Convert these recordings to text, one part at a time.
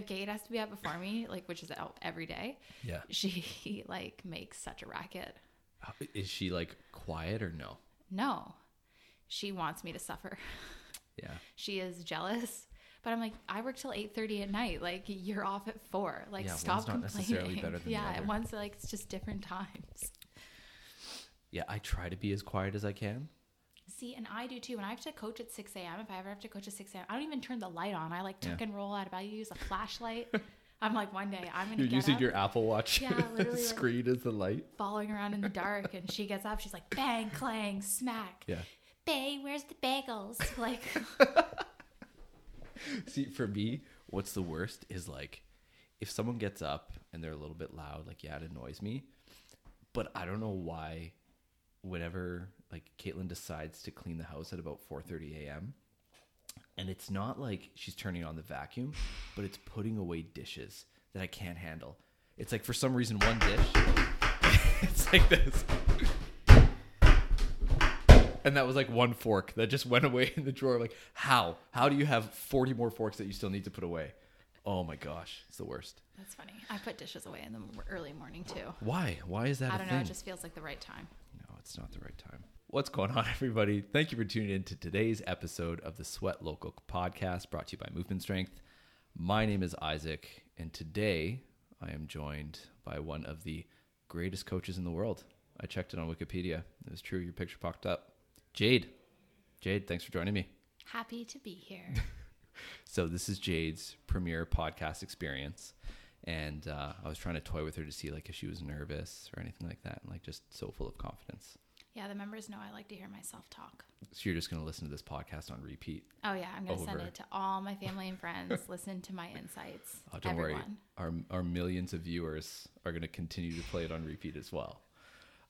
if Kate has to be up before me, like which is out every day, Yeah. she like makes such a racket. Is she like quiet or no? No, she wants me to suffer. Yeah. She is jealous. But I'm like, I work till eight thirty at night. Like you're off at four. Like Yeah, stop one's not necessarily complaining. better than the yeah, one's like it's just different times. Yeah, I try to be as quiet as I can. See, and I do too. When I have to coach at 6 a.m., if I ever have to coach at 6 a.m., I don't even turn the light on. I like tuck Yeah. and roll out of bed. I use a flashlight. I'm like, one day I'm going to You're using up, your Apple Watch Yeah, literally, like- screen as the light. following around in the dark. And she gets up. She's like, bang, clang, smack. Yeah. Bae, where's the bagels? Like, See, for me, what's the worst is like if someone gets up and they're a little bit loud, like yeah, it annoys me. But I don't know why. Whenever like Caitlin decides to clean the house at about 4:30 a.m. and it's not like she's turning on the vacuum, but it's putting away dishes that I can't handle. It's like for some reason one dish, it's like this. And that was like one fork that just went away in the drawer. Like, how? How do you have 40 more forks that you still need to put away? Oh my gosh, it's the worst. that's funny. I put dishes away in the early morning too. Why? Why is that I don't thing? know. It just feels like the right time. No, it's not the right time. What's going on, everybody? Thank you for tuning in to today's episode of the Sweat Local podcast brought to you by Movement Strength. My name is Isaac, and today I am joined by one of the greatest coaches in the world. I checked it on Wikipedia. It was true. Your picture popped up. Jade. Jade, thanks for joining me. Happy to be here. So this is Jade's premiere podcast experience, and uh, I was trying to toy with her to see like if she was nervous or anything like that, and like just so full of confidence. Yeah, the members know I like to hear myself talk. So you're just gonna listen to this podcast on repeat. Oh yeah, I'm gonna send it to all my family and friends. Listen to my insights. Oh, don't Everyone. worry, our our millions of viewers are gonna continue to play it on repeat as well.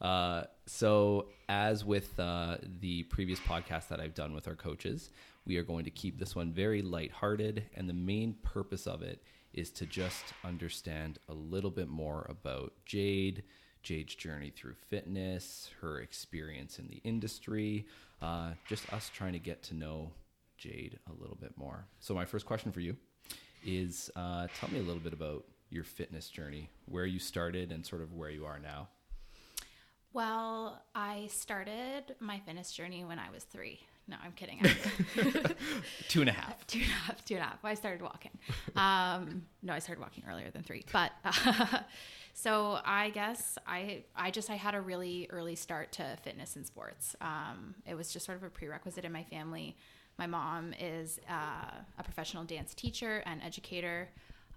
Uh, so as with uh, the previous podcast that I've done with our coaches, we are going to keep this one very lighthearted, and the main purpose of it is to just understand a little bit more about Jade, Jade's journey through fitness, her experience in the industry, uh, just us trying to get to know Jade a little bit more. So my first question for you is uh, tell me a little bit about your fitness journey, where you started, and sort of where you are now. Well, I started my fitness journey when I was three. No, I'm kidding. Two and a half. two and a half, two and a half. I started walking. Um, no, I started walking earlier than three. But so I guess I I just I had a really early start to fitness and sports. Um, it was just sort of a prerequisite in my family. My mom is uh, a professional dance teacher and educator,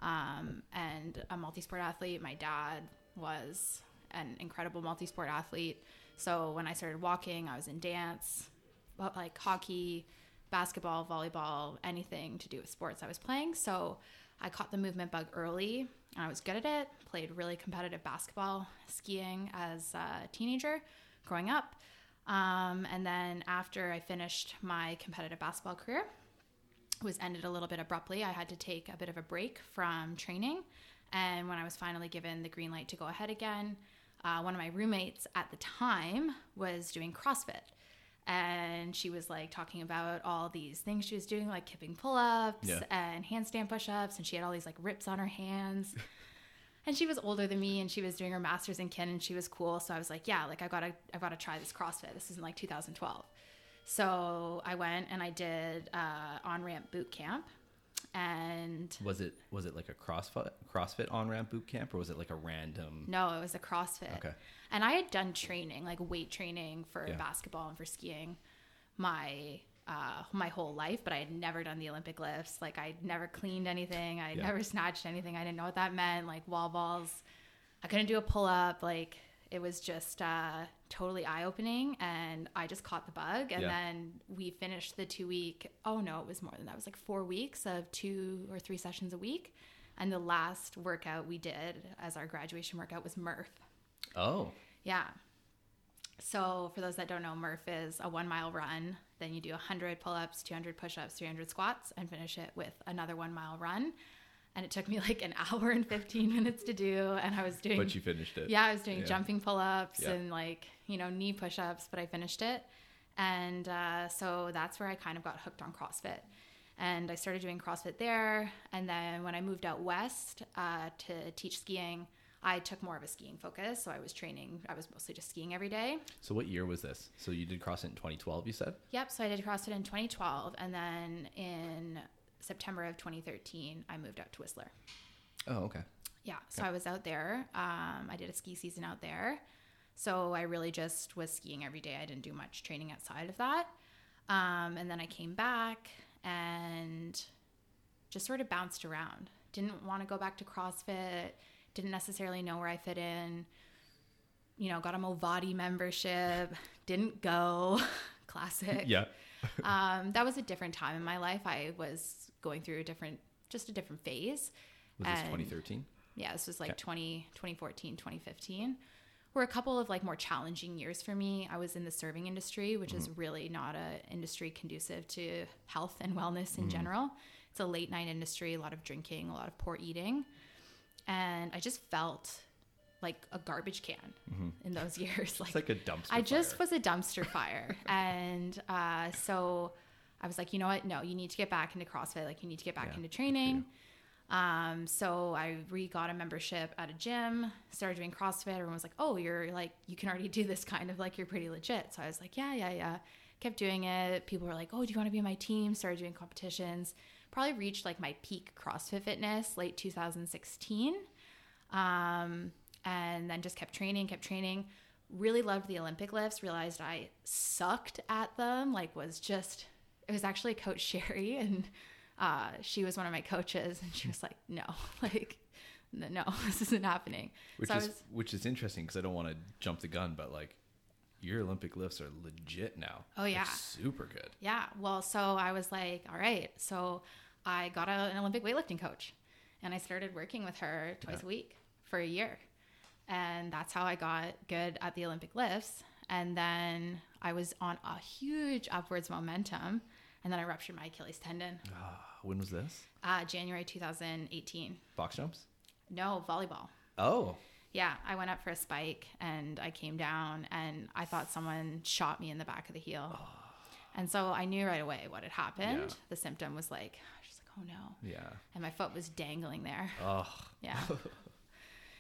um, and a multi-sport athlete. My dad was an incredible multi-sport athlete. So when I started walking, I was in dance, like hockey, basketball, volleyball, anything to do with sports I was playing. So I caught the movement bug early and I was good at it. Played really competitive basketball, skiing as a teenager growing up. Um, and then after I finished my competitive basketball career, was ended a little bit abruptly. I had to take a bit of a break from training. And when I was finally given the green light to go ahead again, uh, one of my roommates at the time was doing CrossFit. And she was like talking about all these things she was doing, like kipping pull ups Yeah. and handstand push ups. And she had all these like rips on her hands. and she was older than me and she was doing her master's in kin and she was cool. So I was like, yeah, like I gotta, I gotta try this CrossFit. This is in like 2012. So I went and I did uh, on ramp boot camp. And Was it was it like a CrossFit CrossFit on ramp boot camp, or was it like a random? No, it was a CrossFit. Okay. And I had done training, like weight training for Yeah. basketball and for skiing my uh, my whole life, but I had never done the Olympic lifts. Like I'd never cleaned anything. I Yeah. never snatched anything. I didn't know what that meant. Like wall balls. I couldn't do a pull up. Like it was just uh, totally eye opening. And I just caught the bug. And Yeah. then we finished the two week. Oh no, it was more than that. It was like four weeks of two or three sessions a week. And the last workout we did as our graduation workout was Murph. Oh, Yeah. So, for those that don't know, Murph is a one mile run. Then you do 100 pull ups, 200 push ups, 300 squats, and finish it with another one mile run. And it took me like an hour and 15 minutes to do. And I was doing, but you finished it. yeah, I was doing Yeah. jumping pull ups Yeah. and like, you know, knee push ups, but I finished it. And uh, so that's where I kind of got hooked on CrossFit. and I started doing CrossFit there. And then when I moved out west uh, to teach skiing, I took more of a skiing focus. So I was training, I was mostly just skiing every day. So what year was this? So you did CrossFit in 2012, you said? Yep. So I did CrossFit in 2012. And then in September of 2013, I moved out to Whistler. Oh, okay. Yeah. So I was out there. Um, I did a ski season out there. So I really just was skiing every day. I didn't do much training outside of that. Um, and then I came back and just sort of bounced around. Didn't want to go back to CrossFit. Didn't necessarily know where I fit in. You know, got a Movati membership. Didn't go. Classic. Yeah. Um, that was a different time in my life. I was going through a different, just a different phase. Was this And- 2013? yeah this was like Okay. 20 2014 2015 were a couple of like more challenging years for me i was in the serving industry which is really not a industry conducive to health and wellness in general it's a late night industry a lot of drinking a lot of poor eating and i just felt like a garbage can in those years It's like a dumpster I just fire. was a dumpster fire. and uh, so I was like, you know what? No, you need to get back into CrossFit. Like, you need to get back Yeah, into training. Um, so I re got a membership at a gym, started doing CrossFit. Everyone was like, oh, you're like, you can already do this kind of like, you're pretty legit. So I was like, yeah, yeah, yeah. Kept doing it. People were like, oh, do you want to be on my team? Started doing competitions. Probably reached like my peak CrossFit fitness late 2016 um, and then just kept training, kept training. Really loved the Olympic lifts. Realized I sucked at them. Like was just it was actually Coach Sherry, and uh, she was one of my coaches, and she was like, "No, like, no, this isn't happening." which so is was, which is interesting because I don't want to jump the gun, but like your Olympic lifts are legit now. Oh, yeah. super good. yeah. Well, so I was like, "All right." So I got a, an Olympic weightlifting coach, and I started working with her twice Yeah. a week for a year. And that's how I got good at the Olympic lifts. And then I was on a huge upwards momentum. And then I ruptured my Achilles tendon, Ah, when was this? uh, January 2018. Box jumps? No, volleyball. Oh, Yeah, I went up for a spike and I came down and I thought someone shot me in the back of the heel. And so I knew right away what had happened. Yeah. The symptom was like, I was like, oh no. yeah. And my foot was dangling there. Oh, Yeah.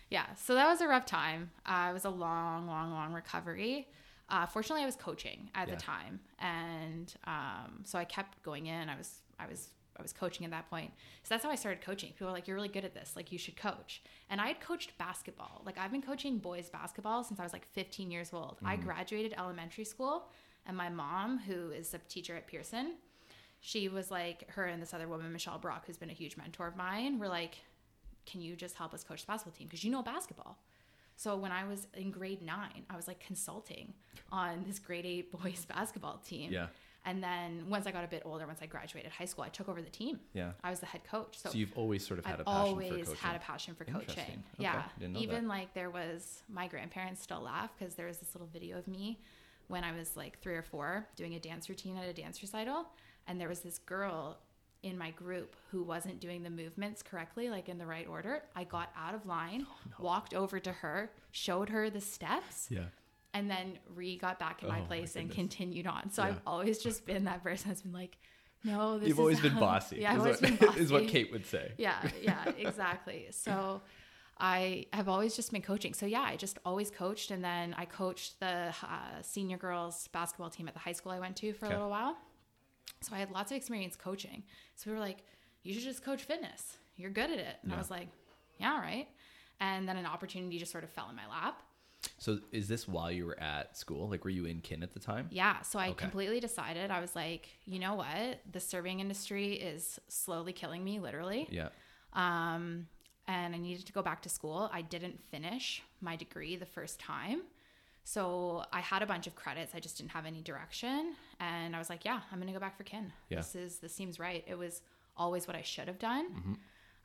yeah. So that was a rough time. Uh, it was a long, long, long recovery. Uh, fortunately, I was coaching at Yeah. the time, and um, so I kept going in. I was, I was, I was coaching at that point. So that's how I started coaching. People were like, "You're really good at this. Like, you should coach." And I had coached basketball. Like, I've been coaching boys basketball since I was like 15 years old. I graduated elementary school, and my mom, who is a teacher at Pearson, she was like, her and this other woman, Michelle Brock, who's been a huge mentor of mine, were like, can you just help us coach the basketball team? Because you know basketball. So when I was in grade nine, I was like consulting on this grade eight boys basketball team. Yeah. And then once I got a bit older, once I graduated high school, I took over the team. Yeah. I was the head coach. So, So, you've always sort of had I've a passion for always coaching. had a passion for coaching. Okay. Yeah. Didn't know Even that. like there was my grandparents still laugh because there was this little video of me when I was like three or four doing a dance routine at a dance recital. And there was this girl in my group who wasn't doing the movements correctly, like in the right order. I got out of line, walked over to her, showed her the steps, Yeah. and then re got back in Oh my my place and continued on. So Yeah. I've always just been that person that's been like, no, this You've is always been bossy. Yeah, I've is, always what, been bossy. is what Kate would say. Yeah, yeah, exactly. So I have always just been coaching. So yeah, I just always coached, and then I coached the uh, senior girls basketball team at the high school I went to for Okay. a little while. So I had lots of experience coaching. So we were like, "You should just coach fitness. You're good at it." And I was like, "Yeah, right." And then an opportunity just sort of fell in my lap. So is this while you were at school? Like, were you in kin at the time? Yeah, so I Okay. completely decided. I was like, you know what? The serving industry is slowly killing me, literally. Yeah. um, and I needed to go back to school. I didn't finish my degree the first time. So I had a bunch of credits. I just didn't have any direction. And I was like, yeah, I'm going to go back for kin. Yeah. This is, this seems right. It was always what I should have done. Mm-hmm.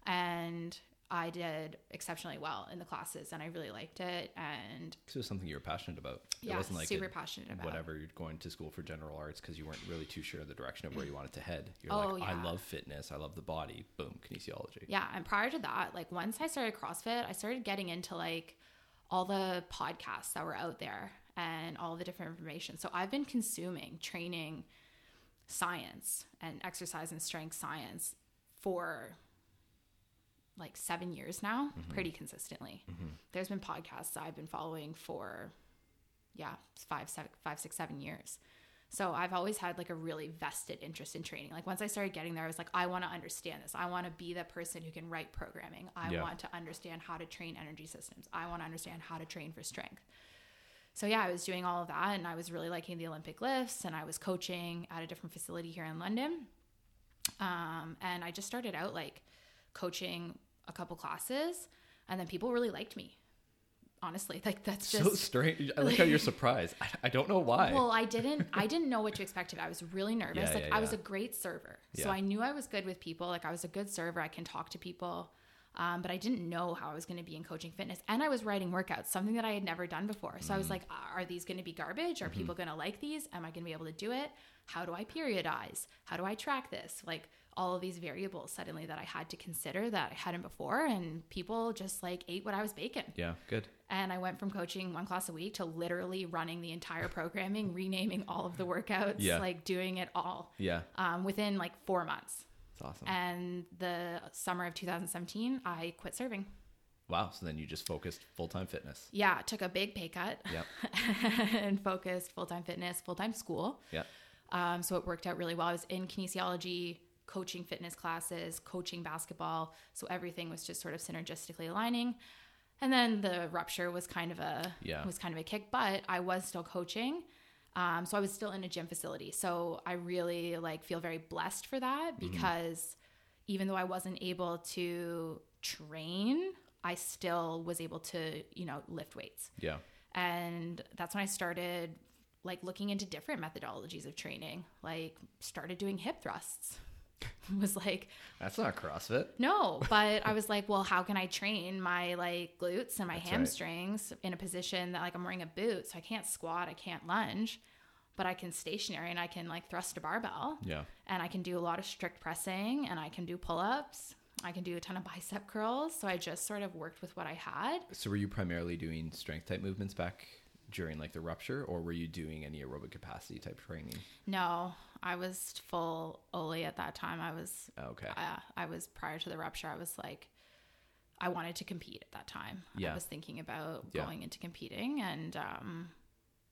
And I did exceptionally well in the classes and I really liked it. And it was something you were passionate about. Yeah, it wasn't like super a- passionate about. whatever you're going to school for general arts because you weren't really too sure of the direction of where you wanted to head. You're Oh, like, yeah. I love fitness. I love the body. Boom, kinesiology. Yeah, and prior to that, like once I started CrossFit, I started getting into like all the podcasts that were out there and all the different information. So I've been consuming training science and exercise and strength science for like seven years now, mm-hmm. pretty consistently. Mm-hmm. There's been podcasts I've been following for, yeah, five, seven, five, six, seven years. So I've always had like a really vested interest in training. Like once I started getting there, I was like, I want to understand this. I want to be the person who can write programming. I Yeah. want to understand how to train energy systems. I want to understand how to train for strength. So yeah, I was doing all of that and I was really liking the Olympic lifts and I was coaching at a different facility here in London. Um, and I just started out like coaching a couple classes and then people really liked me. Honestly, like that's just so strange. I like how you're surprised. I, I don't know why. well, I didn't. I didn't know what to expect of it. I was really nervous. Yeah, like yeah, I was a great server, so I knew I was good with people. Like I was a good server. I can talk to people, um, but I didn't know how I was going to be in coaching fitness. And I was writing workouts, something that I had never done before. So Mm. I was like, are these going to be garbage? Are Mm-hmm. people going to like these? Am I going to be able to do it? How do I periodize? How do I track this? Like all of these variables suddenly that I had to consider that I hadn't before, and people just like ate what I was baking. yeah, good. And I went from coaching one class a week to literally running the entire programming, renaming all of the workouts, Yeah. like doing it all Yeah, um, within like four months. it's awesome. And the summer of 2017, I quit serving. wow. So then you just focused full time fitness. Yeah, took a big pay cut Yep. and focused full time fitness, full time school. Yep. Um, so it worked out really well. I was in kinesiology, coaching fitness classes, coaching basketball. So everything was just sort of synergistically aligning. And then the rupture was kind of a Yeah. was kind of a kick, but I was still coaching. Um, so I was still in a gym facility. So I really like feel very blessed for that because even though I wasn't able to train, I still was able to, you know, lift weights Yeah. and that's when i started like looking into different methodologies of training like started doing hip thrusts was like That's not CrossFit. no but i was like well how can i train my like glutes and my That's right. hamstrings in a position that like i'm wearing a boot so i can't squat i can't lunge but i can stationary and i can like thrust a barbell Yeah. and i can do a lot of strict pressing and i can do pull-ups i can do a ton of bicep curls so i just sort of worked with what i had So were you primarily doing strength type movements back during like the rupture, or were you doing any aerobic capacity type training? No, I was full Oly at that time. I was, Okay. uh, I was prior to the rupture. I was like, I wanted to compete at that time. Yeah. I was thinking about Yeah. going into competing, and um,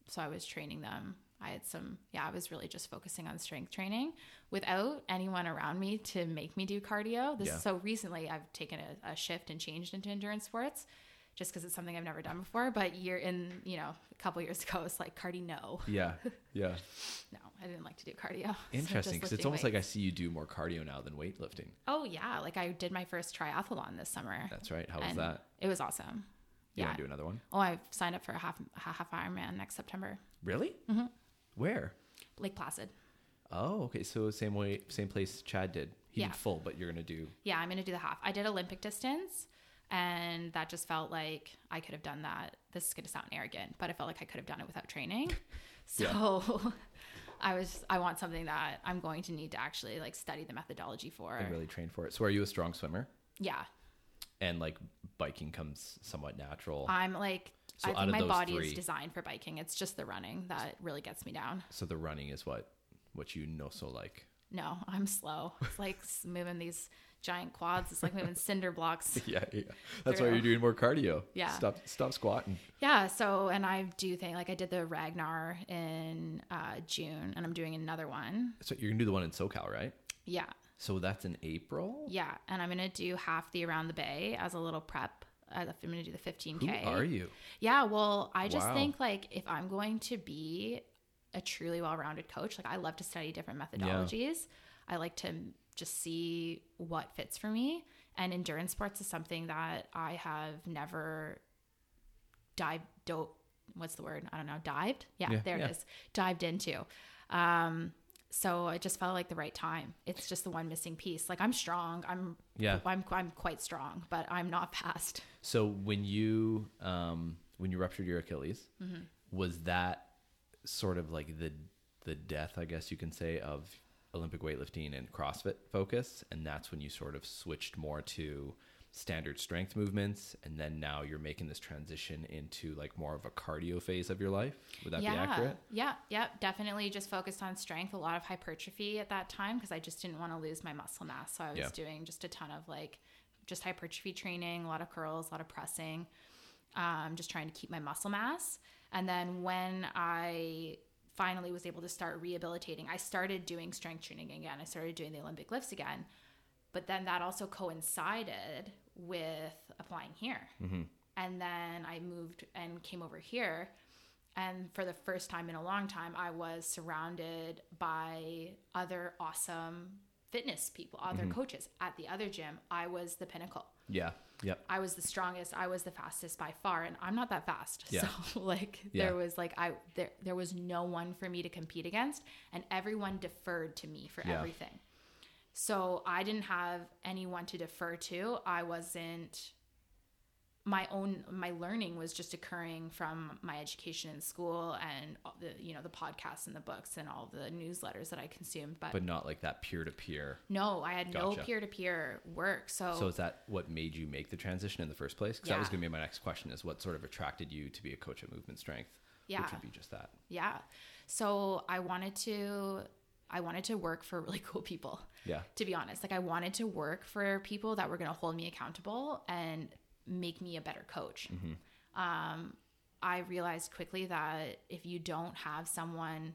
so I was training them. I had some, yeah, I was really just focusing on strength training without anyone around me to make me do cardio. This Yeah. so recently I've taken a, a shift and changed into endurance sports just because it's something I've never done before. But year in, you know, a couple years ago, it's like cardio, no, Yeah. Yeah. no, I didn't like to do cardio. Interesting. Because it's lifting almost like I see you do more cardio now than weightlifting. Oh yeah, like I did my first triathlon this summer. That's right. How was that? It was awesome. You yeah. want to do another one? Oh, I've signed up for a half a half Ironman next September. Really? Mm-hmm. Where? Lake Placid. Oh, okay. So same way, same place Chad did. He Yeah. did full, but you're gonna do. Yeah, I'm gonna do the half. I did Olympic distance, and that just felt like I could have done that. This is gonna sound arrogant, but I felt like I could have done it without training. So I was I want something that I'm going to need to actually like study the methodology for. and really train for it. So are you a strong swimmer? Yeah, And like biking comes somewhat natural. I'm like So I think my body three- is designed for biking. It's just the running that really gets me down. so the running is what what you know so like. No, I'm slow. It's like moving these giant quads. It's like moving cinder blocks. Yeah, yeah. That's why you're doing more cardio. Yeah. Stop stop squatting. Yeah. So, and I do think like I did the Ragnar in uh, June, and I'm doing another one. So you're gonna do the one in SoCal, right? Yeah, So that's in April. yeah, and I'm gonna do half the around the bay as a little prep. Uh, I'm gonna do the 15k. Who are you? Yeah. Well, I just Wow. think like if I'm going to be a truly well-rounded coach, like I love to study different methodologies. I like to just see what fits for me. And endurance sports is something that I have never dived, do, what's the word? I don't know, dived? Yeah, Yeah, there yeah. it is. Dived into. Um, so it just felt like the right time. It's just the one missing piece. Like I'm strong. I'm Yeah. I'm I'm quite strong, but I'm not fast. So when you um when you ruptured your Achilles, Mm-hmm. was that sort of like the the death, I guess you can say, of Olympic weightlifting and CrossFit focus, and that's when you sort of switched more to standard strength movements and then now you're making this transition into like more of a cardio phase of your life would that yeah, be accurate Yeah, yeah, definitely just focused on strength, a lot of hypertrophy at that time because I just didn't want to lose my muscle mass. So I was Yeah. doing just a ton of like just hypertrophy training, a lot of curls, a lot of pressing, um, just trying to keep my muscle mass. And then when I finally was able to start rehabilitating, I started doing strength training again. I started doing the Olympic lifts again. But then that also coincided with applying here. Mm-hmm. And then I moved and came over here. And for the first time in a long time, I was surrounded by other awesome fitness people, other mm-hmm. coaches at the other gym. I was the pinnacle. yeah yep I was the strongest. I was the fastest by far, and I'm not that fast. Yeah. So like Yeah. there was like I there there was no one for me to compete against, and everyone deferred to me for Yeah. everything. So I didn't have anyone to defer to. I wasn't my own my learning was just occurring from my education in school and the you know the podcasts and the books and all the newsletters that I consumed but, but not like that peer-to-peer no I had no peer-to-peer work so, so is that what made you make the transition in the first place because that was going to be my next question is what sort of attracted you to be a coach at movement strength Yeah. which would be just that Yeah. So I wanted to I wanted to work for really cool people. Yeah. To be honest, like I wanted to work for people that were going to hold me accountable and make me a better coach. Um I realized quickly that if you don't have someone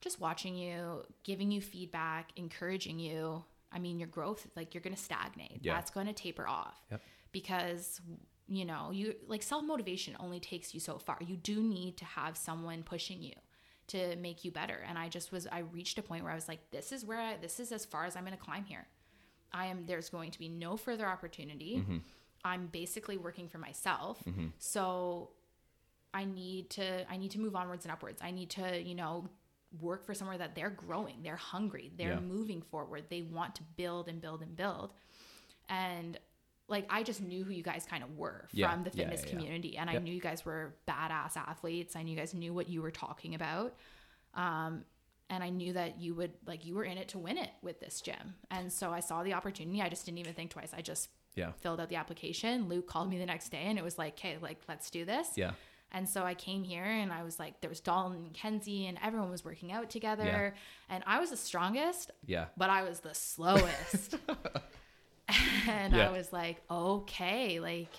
just watching you, giving you feedback, encouraging you, I mean your growth like you're going to stagnate. Yeah. That's going to taper off Yep. because you know you like self-motivation only takes you so far you do need to have someone pushing you to make you better and i just was i reached a point where i was like this is where I, this is as far as i'm going to climb here i am there's going to be no further opportunity i'm basically working for myself so i need to i need to move onwards and upwards i need to you know work for somewhere that they're growing they're hungry they're Yeah. moving forward they want to build and build and build and like I just knew who you guys kind of were from Yeah. the fitness yeah. community, and I knew you guys were badass athletes. I knew you guys knew what you were talking about, um, and I knew that you would like you were in it to win it with this gym. And so I saw the opportunity. I just didn't even think twice. I just Yeah. filled out the application. Luke called me the next day, and it was like, "Okay, like let's do this." Yeah. And so I came here and I was like, there was Dalton and Kenzie and everyone was working out together. And I was the strongest, Yeah. but I was the slowest. and Yeah. I was like, okay, like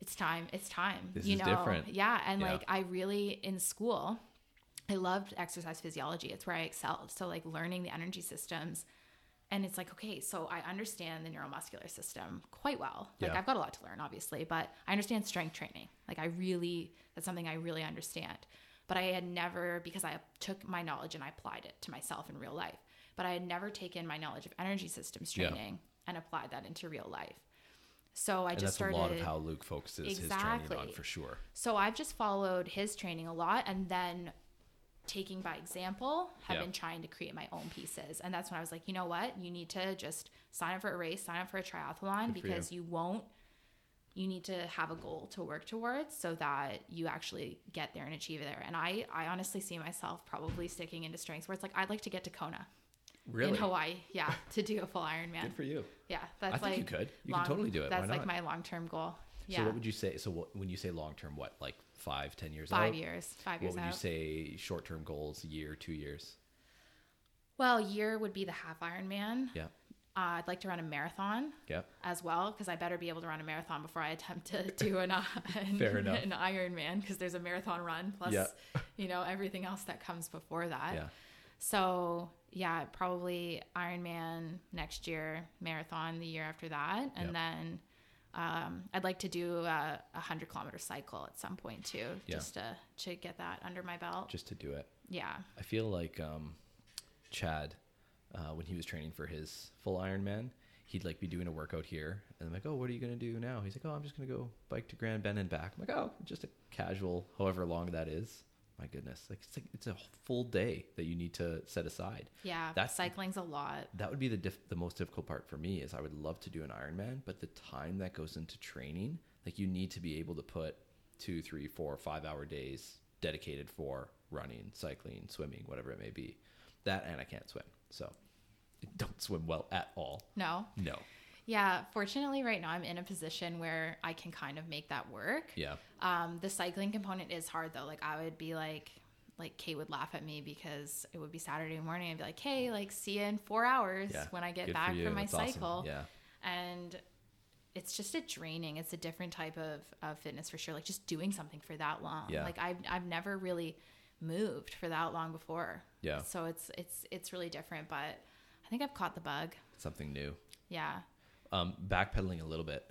it's time. It's time. This you is know? different. Yeah. And Yeah. like I really in school, I loved exercise physiology. It's where I excelled. So like learning the energy systems. And it's like, okay, so I understand the neuromuscular system quite well. Like Yeah. I've got a lot to learn, obviously, but I understand strength training. Like I really, that's something I really understand. But I had never, because I took my knowledge and I applied it to myself in real life, but I had never taken my knowledge of energy systems Yeah. training and applied that into real life. So I And just that's started. a lot of how Luke focuses his training on for sure. So I've just followed his training a lot and then taking by example have been trying to create my own pieces. And that's when I was like, you know what? You need to just sign up for a race, sign up for a triathlon Good for you. because you won't you need to have a goal to work towards so that you actually get there and achieve there. And I I honestly see myself probably sticking into strengths where it's like I'd like to get to Kona Really? in Hawaii. Yeah, to do a full Ironman. Good for you. Yeah, that's I think like you could. You can totally do it. That's like my long-term goal. Yeah. So what would you say? So what, when you say long term, what like five, ten years? five out? years, five years. What would out. you say short term goals? Year, two years? Well, year would be the half Ironman. Yeah. Uh, I'd like to run a marathon Yeah. as well because I better be able to run a marathon before I attempt to do an, uh, an, an Ironman because there's a marathon run plus Yeah. you know everything else that comes before that. Yeah. So yeah, probably Ironman next year, marathon the year after that, and Yep. then um, I'd like to do a, a hundred kilometer cycle at some point too, Yeah. just to to get that under my belt. Just to do it. yeah, I feel like um, Chad, uh, when he was training for his full Ironman, he'd like be doing a workout here, and I'm like, "Oh, what are you gonna do now?" He's like, "Oh, I'm just gonna go bike to Grand Bend and back." I'm like, "Oh, just a casual, however long that is." My goodness, like it's like it's a full day that you need to set aside. yeah. That's- cycling's a lot. That would be the diff- the most difficult part for me is I would love to do an Ironman, but the time that goes into training, like you need to be able to put two, three, four, five hour days dedicated for running, cycling, swimming, whatever it may be. That and I can't swim, so I don't swim well at all. No. No. Yeah, fortunately, right now I'm in a position where I can kind of make that work. Yeah. Um, the cycling component is hard though. Like I would be like, like Kate would laugh at me because it would be Saturday morning. I'd be like, "Hey, like see you in four hours Yeah. when I get Good back from my That's awesome. cycle." Yeah. And it's just a draining. It's a different type of, of fitness for sure. Like just doing something for that long. Yeah. Like I've I've never really moved for that long before. Yeah. So it's it's it's really different, but I think I've caught the bug. Something new. Yeah. Um, backpedaling a little bit.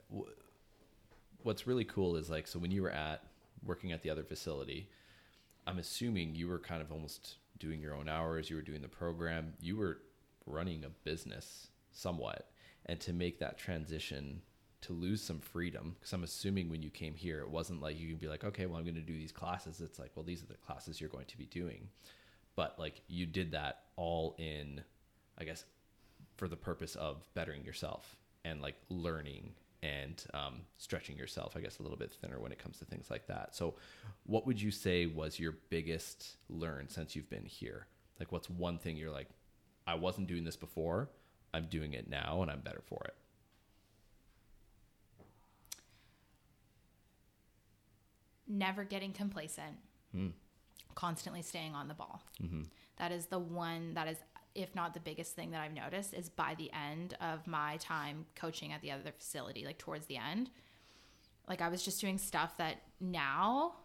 What's really cool is like so when you were at working at the other facility i'm assuming you were kind of almost doing your own hours you were doing the program you were running a business somewhat. And to make that transition to lose some freedom because i'm assuming when you came here it wasn't like you can be like okay well i'm going to do these classes. It's like well these are the classes you're going to be doing. But like you did that all in i guess for the purpose of bettering yourself and like learning and um, stretching yourself, I guess, a little bit thinner when it comes to things like that. So, what would you say was your biggest learn since you've been here? Like, what's one thing you're like, I wasn't doing this before, I'm doing it now, and I'm better for it? never getting complacent, Hmm. constantly staying on the ball. Mm-hmm. That is the one that is, if not the biggest thing that I've noticed, is by the end of my time coaching at the other facility, like towards the end, like I was just doing stuff that now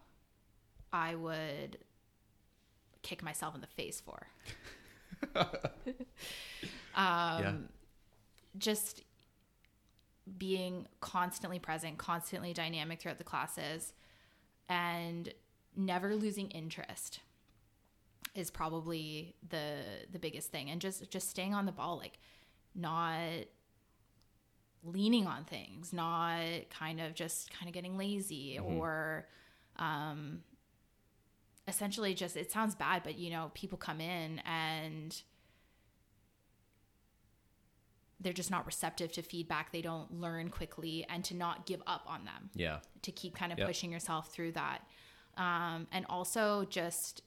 I would kick myself in the face for. um, Yeah. Just being constantly present, constantly dynamic throughout the classes, and never losing interest is probably the the biggest thing and just just staying on the ball like not leaning on things not kind of just kind of getting lazy or um essentially just it sounds bad but you know people come in and they're just not receptive to feedback they don't learn quickly and to not give up on them Yeah. to keep kind of Yep. pushing yourself through that. Um, and also just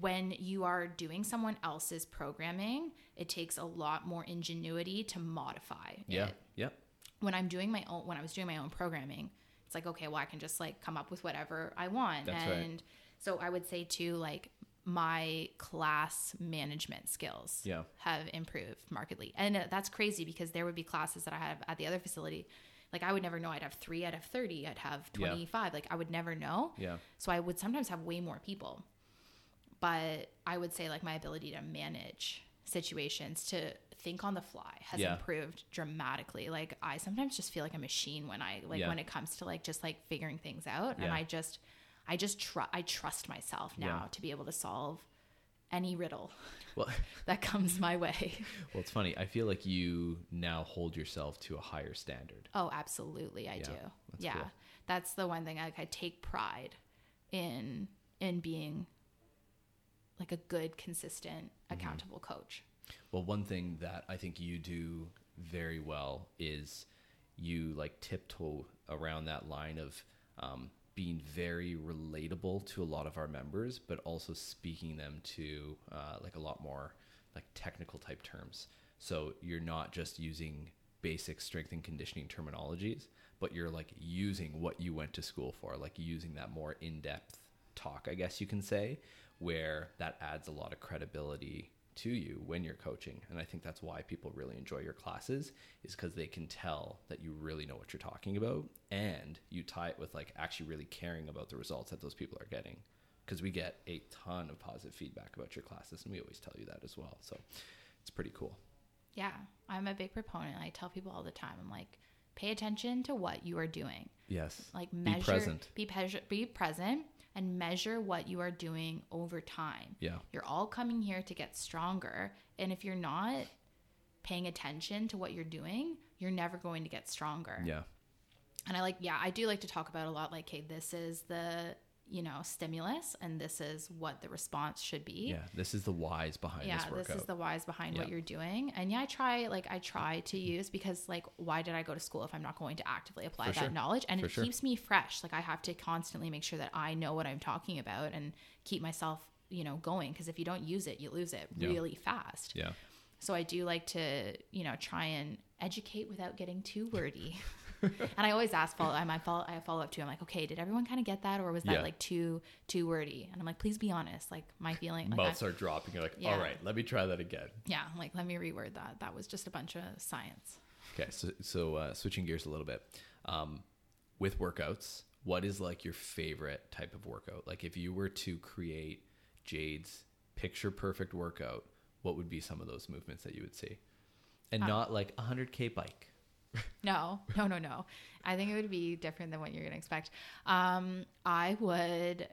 when you are doing someone else's programming, it takes a lot more ingenuity to modify Yeah. it. Yeah. When I'm doing my own, when I was doing my own programming, it's like, okay, well, I can just like come up with whatever I want. That's right. and so I would say too, like my class management skills Yeah. have improved markedly. And uh, that's crazy because there would be classes that I have at the other facility. Like I would never know I'd have three, I'd have 30, I'd have Yeah. 25. Like I would never know. Yeah. So I would sometimes have way more people. But I would say like my ability to manage situations, to think on the fly has Yeah. improved dramatically. Like I sometimes just feel like a machine when I like Yeah. when it comes to like just like figuring things out. And I just I just tr- I trust myself now Yeah. to be able to solve any riddle Well, that comes my way. well, it's funny. I feel like you now hold yourself to a higher standard. Oh, absolutely, I Yeah, do. that's yeah, cool. that's the one thing. Like, I take pride in in being like a good, consistent, Mm-hmm. accountable coach. Well, one thing that I think you do very well is you like tiptoe around that line of um, being very relatable to a lot of our members, but also speaking them to uh, like a lot more like technical type terms. So you're not just using basic strength and conditioning terminologies, but you're like using what you went to school for, like using that more in depth talk, I guess you can say, where that adds a lot of credibility to you when you're coaching. And I think that's why people really enjoy your classes is because they can tell that you really know what you're talking about and you tie it with like actually really caring about the results that those people are getting. Because we get a ton of positive feedback about your classes and we always tell you that as well. So it's pretty cool. Yeah, I'm a big proponent. I tell people all the time. I'm like, pay attention to what you are doing. Yes. Like Be present. be peasure, be present, and measure what you are doing over time. Yeah. You're all coming here to get stronger, and if you're not paying attention to what you're doing, you're never going to get stronger. Yeah. And I like, yeah, I do like to talk about a lot. Like, hey, this is the you know stimulus, and this is what the response should be Yeah. This is the whys behind yeah this this, is the whys behind what you're doing and yeah i try like i try to mm-hmm. use because like why did i go to school if i'm not going to actively apply For that sure. knowledge and For it sure. keeps me fresh like i have to constantly make sure that i know what i'm talking about and keep myself you know going because if you don't use it you lose it Yeah. really fast yeah. so i do like to you know try and educate without getting too wordy. and I always ask follow. I might follow. I follow up too. I'm like, okay, did everyone kind of get that, or was that Yeah. like too too wordy? And I'm like, please be honest. Like my feeling. Like, I- Mouths are dropping. You're like, Yeah. all right, let me try that again. yeah, like let me reword that. That was just a bunch of science. Okay, so so uh, switching gears a little bit, um, with workouts, what is like your favorite type of workout? Like if you were to create Jade's picture perfect workout, what would be some of those movements that you would see, and Um, not like a hundred k bike. No, no, no, no. I think it would be different than what you're gonna expect. Um, I would.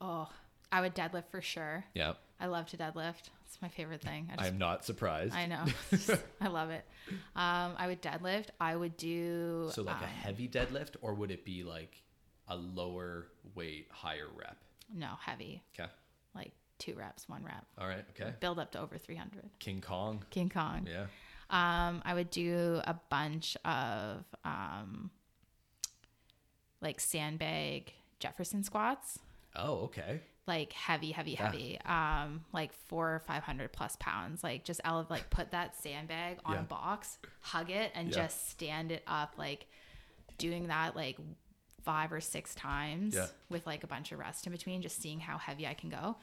Oh, I would deadlift for sure. Yeah, I love to deadlift. It's my favorite thing. I just I'm not surprised. I know. I love it. Um, I would deadlift. I would do So like a um, heavy deadlift, or would it be like a lower weight, higher rep? no heavy, Okay, like two reps, one rep. all right, okay. Build up to over 300. King Kong, King Kong. yeah, Um, I would do a bunch of um, like sandbag Jefferson squats, oh okay, like heavy, heavy, Yeah. heavy. Um, like four or five hundred plus pounds. Like just ele- like put that sandbag on Yeah. a box, hug it, and Yeah. just stand it up. Like doing that like five or six times with like a bunch of rest in between, just seeing how heavy I can go.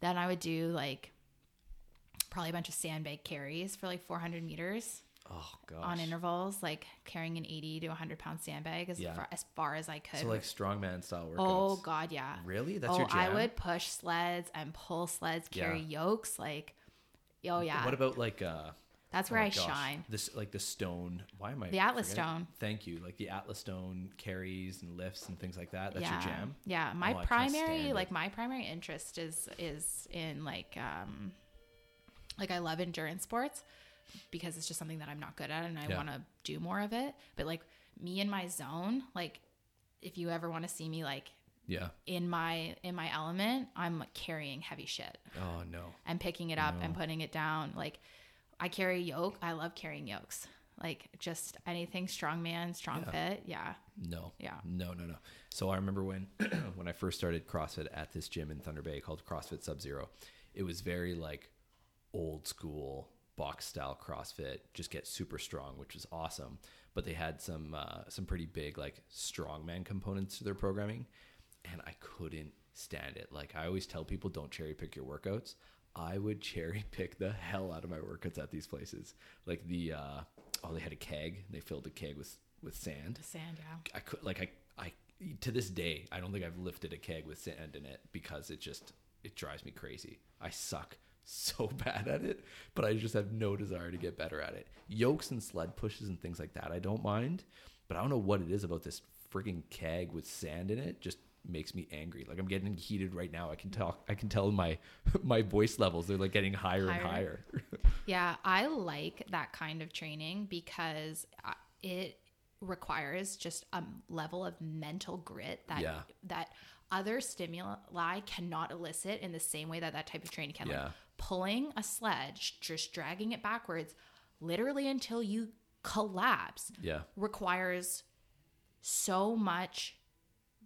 Then I would do like probably a bunch of sandbag carries for like 400 meters oh gosh. on intervals, like carrying an 80 to 100 pound sandbag as, Yeah. far, as far as I could. So like strongman style workouts. oh God, yeah. Really? That's oh, your jam? I would push sleds and pull sleds, carry Yeah. yokes, like, oh yeah. What about like uh That's oh where my I gosh, shine. This like the stone. Why am I The Atlas forgetting? stone. Thank you. Like the Atlas stone carries and lifts and things like that. That's yeah. your jam. Yeah, Oh, my can't primary, like my primary interest is is in like um like I love endurance sports because it's just something that I'm not good at and I Yeah. want to do more of it. But like me in my zone, like if you ever want to see me like Yeah. in my in my element, I'm like, carrying heavy shit Oh no. and picking it up and putting it down. Like I carry yoke. I love carrying yokes. Like just anything strongman, strong Yeah. fit. Yeah. No. Yeah. No, no, no. So I remember when when I first started CrossFit at this gym in Thunder Bay called CrossFit Sub Zero, it was very like old school box style CrossFit, just get super strong, which was awesome. But they had some uh, some pretty big like strongman components to their programming, and I couldn't stand it. Like I always tell people, don't cherry pick your workouts. I would cherry pick the hell out of my workouts at these places. Like the uh, oh, they had a keg. They filled the keg with with sand. Sand, yeah. I could like I I to this day I don't think I've lifted a keg with sand in it because it just it drives me crazy. I suck so bad at it, but I just have no desire to get better at it. Yokes and sled pushes and things like that I don't mind, but I don't know what it is about this frigging keg with sand in it just makes me angry. Like I'm getting heated right now. I can talk I can tell my my voice levels they're like getting higher, and Higher. higher. Yeah, I like that kind of training because uh, it requires just a level of mental grit that Yeah. that other stimuli cannot elicit in the same way that that type of training can. Yeah. Like pulling a sledge, just dragging it backwards, literally until you collapse, yeah. requires so much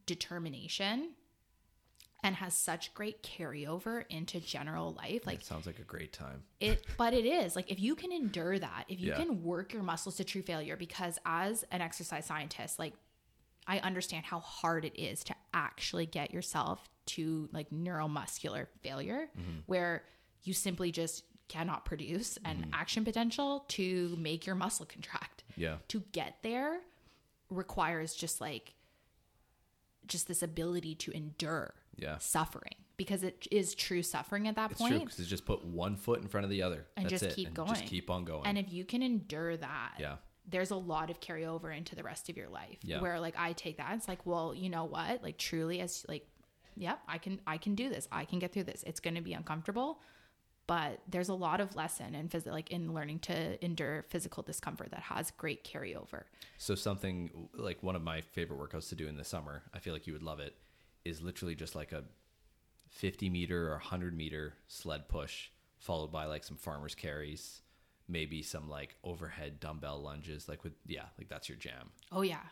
determination and has such great carryover into general life. Like It sounds like a great time. it but it is like if you can endure that if you Yeah. can work your muscles to true failure because as an exercise scientist like i understand how hard it is to actually get yourself to like neuromuscular failure Mm-hmm. where you simply just cannot produce an mm-hmm. action potential to make your muscle contract Yeah. to get there requires just like just this ability to endure Yeah. suffering because it is true suffering at that It's point true because it's just put one foot in front of the other And That's just it. keep and going. Just keep on going. And if you can endure that, Yeah. there's a lot of carryover into the rest of your life. Yeah. Where like I take that, it's like, well, you know what? Like truly as like, yep, I can I can do this. I can get through this. It's gonna be uncomfortable. But there's a lot of lesson in phys- like in learning to endure physical discomfort that has great carryover. So something like one of my favorite workouts to do in the summer, I feel like you would love it, is literally just like a 50 meter or 100 meter sled push followed by like some farmers carries, maybe some like overhead dumbbell lunges like with yeah, like that's your jam. Oh yeah.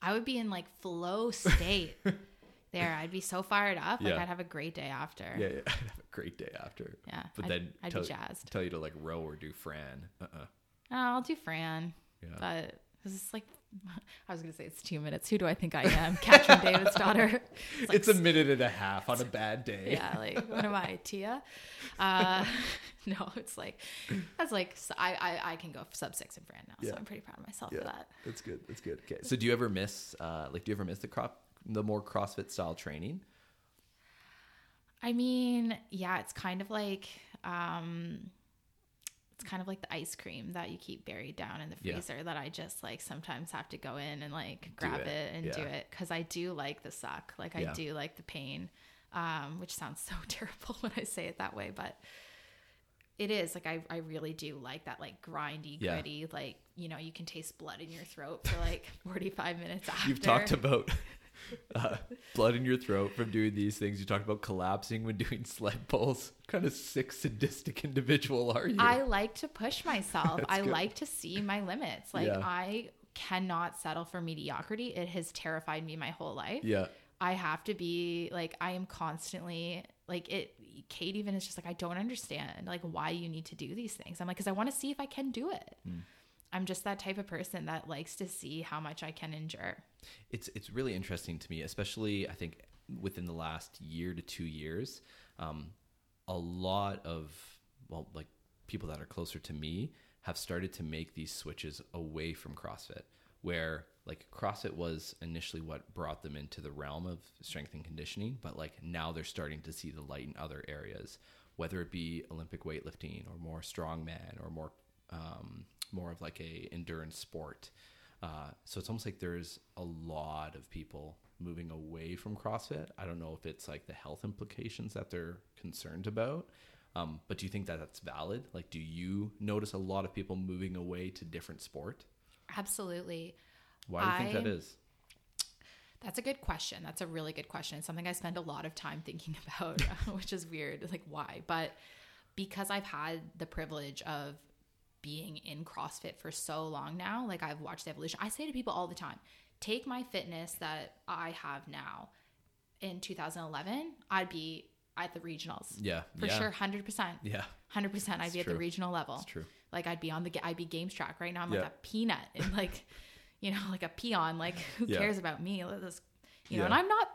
I would be in like flow state there. I'd be so fired up. Like Yeah. I'd have a great day after. Yeah, yeah. I'd have a great day after. Yeah, But I'd- then I'd tell, be jazzed. tell you to like row or do Fran. Uh-uh. Oh, I'll do Fran. Yeah. But this is like, I was going to say it's two minutes. Who do I think I am? Catherine David's daughter. It's, like, it's a minute and a half on a bad day. yeah, like what am I, Tia? Uh, no, it's like that's like so I, I I can go sub six in Fran now, Yeah. so I'm pretty proud of myself Yeah. for that. That's good. That's good. Okay. So do you ever miss uh like do you ever miss the crop the more CrossFit style training? I mean, yeah, it's kind of like um it's kind of like the ice cream that you keep buried down in the Yeah. freezer that I just like sometimes have to go in and like grab it. it, and do it cuz I do like the suck. Like I Yeah. do like the pain. Um which sounds so terrible when I say it that way, but it is like I, I really do like that like grindy Yeah. gritty like you know you can taste blood in your throat for like 45 minutes after You've talked about uh, blood in your throat from doing these things. You talked about collapsing when doing sled pulls. What kind of sick sadistic individual are you? I like to push myself. I good. like to see my limits. Like Yeah. I cannot settle for mediocrity. It has terrified me my whole life. yeah. I have to be like I am constantly like it Kate even is just like I don't understand like why you need to do these things. I'm like cuz I want to see if I can do it. Hmm. I'm just that type of person that likes to see how much I can endure. it's it's really interesting to me, especially I think within the last year to two years. Um, a lot of well, like people that are closer to me have started to make these switches away from CrossFit, where like CrossFit was initially what brought them into the realm of strength and conditioning, but like now they're starting to see the light in other areas, whether it be Olympic weightlifting or more strongman or more um, more of like a endurance sport. Uh, so it's almost like there's a lot of people moving away from CrossFit. I don't know if it's like the health implications that they're concerned about. Um, but do you think that that's valid? Like, do you notice a lot of people moving away to different sport? Absolutely. Why do you think that is? That's a good question. That's a really good question. It's something I spend a lot of time thinking about, which is weird. Like, why? But because I've had the privilege of being in CrossFit for so long now, like, I've watched the evolution. I say to people all the time take my fitness that I have now in 2011, I'd be at the regionals. Yeah, For yeah. sure, 100%. Yeah, 100% I'd be at the regional level. It's true. Like I'd be on the I'd be games track right now. I'm Yeah. like a peanut and like, you know, like a peon. Like who Yeah. cares about me? Let this- you know, and I'm not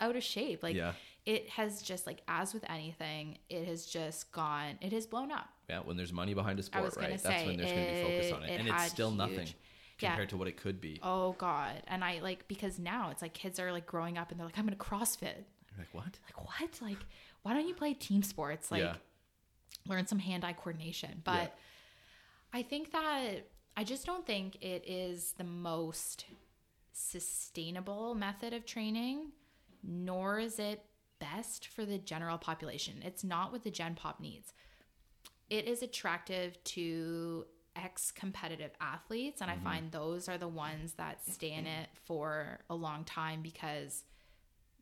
out of shape. Like Yeah. It has just like as with anything, it has just gone. It has blown up. yeah. When there's money behind a sport, right? That's when there's going to be focus on it- it, and it's still nothing huge- Yeah. compared to what it could be. Oh God. And I like because now it's like kids are like growing up and they're like, I'm gonna CrossFit. You're like, what? Like what? Like why don't you play team sports? Like Yeah. learn some hand-eye coordination. But Yeah. I think that I just don't think it is the most sustainable method of training, nor is it best for the general population. It's not what the Gen Pop needs. It is attractive to ex competitive athletes, and I mm-hmm. find those are the ones that stay in it for a long time because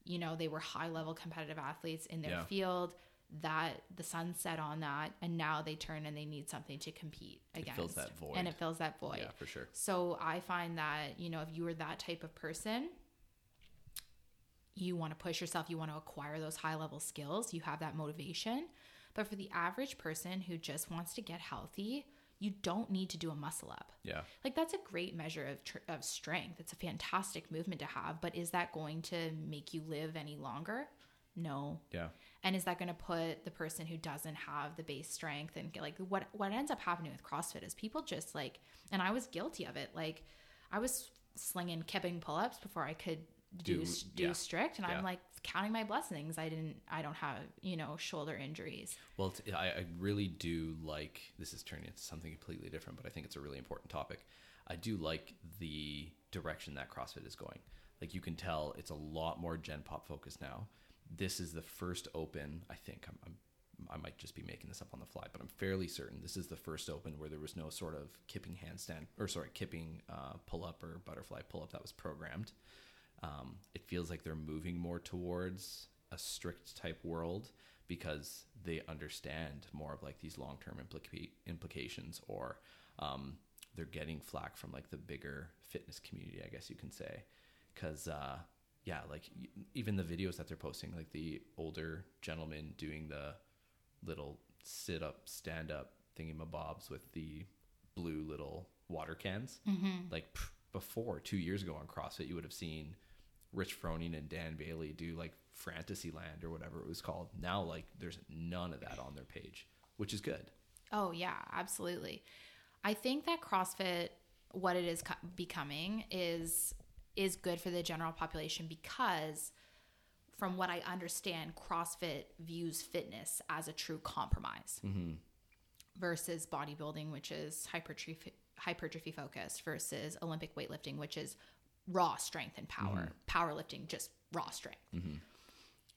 you know they were high level competitive athletes in their Yeah. field that the sun set on that and now they turn and they need something to compete against fills that void. and it fills that void Yeah, for sure. so i find that you know if you were that type of person you want to push yourself you want to acquire those high level skills you have that motivation but for the average person who just wants to get healthy you don't need to do a muscle up Yeah. like that's a great measure of tr- of strength. It's a fantastic movement to have, but is that going to make you live any longer? No. Yeah. And is that going to put the person who doesn't have the base strength and like what what ends up happening with CrossFit is people just like and I was guilty of it. Like I was slinging kipping pull-ups before I could do Do- yeah. strict and Yeah. I'm like counting my blessings. I didn't I don't have, you know, shoulder injuries. Well, it's, I, I really do like this is turning into something completely different, but I think it's a really important topic. I do like the direction that CrossFit is going. Like you can tell, it's a lot more Gen Pop focused now. This is the first open. I think I'm, I'm I might just be making this up on the fly, but I'm fairly certain this is the first open where there was no sort of kipping handstand or sorry kipping uh, pull up or butterfly pull up that was programmed. Um, it feels like they're moving more towards a strict type world because they understand more of like these long term implica- implications, or um, they're getting flack from like the bigger fitness community, I guess you can say. Because, uh, yeah, like even the videos that they're posting, like the older gentleman doing the little sit up, stand up thingy mabobs with the blue little water cans. Mm-hmm. Like pff, before two years ago on CrossFit, you would have seen Rich Froning and Dan Bailey do like Fantasyland or whatever it was called. Now, like, there's none of that on their page, which is good. Oh yeah, absolutely. I think that CrossFit, what it is co- becoming, is is good for the general population because, from what I understand, CrossFit views fitness as a true compromise mm-hmm. versus bodybuilding, which is hypertrophy hypertrophy focused, versus Olympic weightlifting, which is raw strength and power. Mm-hmm. Powerlifting, just raw strength. Mm-hmm.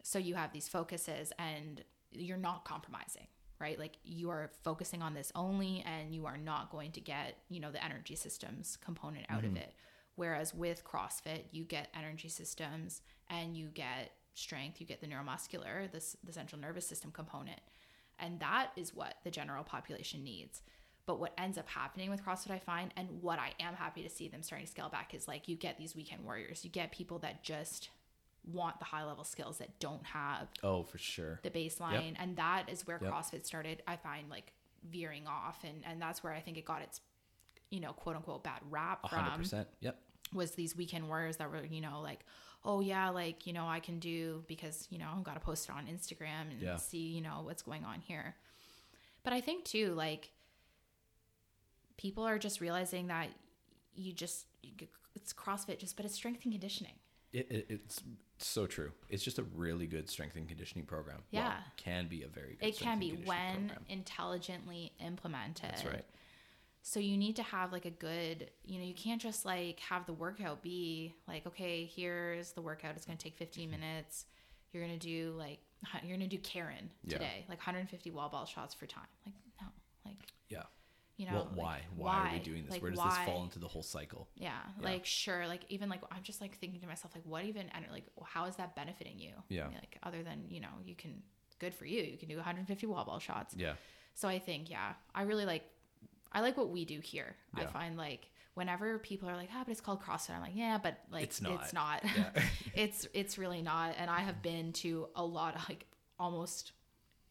So you have these focuses and you're not compromising, right? Like you are focusing on this only and you are not going to get, you know, the energy systems component out of mm-hmm. it. Whereas with CrossFit, you get energy systems and you get strength, you get the neuromuscular, this the central nervous system component. And that is what the general population needs. But what ends up happening with CrossFit, I find, and what I am happy to see them starting to scale back is like you get these weekend warriors. You get people that just want the high level skills that don't have Oh, for sure. the baseline and that is where Yep. crossfit started i find like veering off and and that's where i think it got its you know quote unquote bad rap A hundred percent. Yep. was these weekend warriors that were you know like oh yeah like you know i can do because you know i've got to post it on instagram and Yeah. see you know what's going on here but i think too like people are just realizing that you just it's crossfit just but it's strength and conditioning It, it, it's so true. It's just a really good strength and conditioning program. Well, Yeah. can be a very good it can be when program. intelligently implemented That's right. So you need to have like a good, you know, you can't just like have the workout be like, okay, here's the workout. It's going to take 15 mm-hmm. minutes. You're going to do like, you're going to do Karen Yeah. today, like 150 wall ball shots for time. Like, no, like, Yeah. You know, well, like, why? why? are we doing this? Like, Where does why? this fall into the whole cycle? Yeah, Yeah. like sure, like even like I'm just like thinking to myself, like what even and like how is that benefiting you? Yeah. I mean, like other than you know you can good for you, you can do 150 wall ball shots. Yeah. So I think, yeah, I really like, I like what we do here. I find like whenever people are like, ah, but it's called CrossFit. I'm like, yeah, but like, It's not it's not. not. Yeah. it's, it's really not. And I have been to a lot of like almost,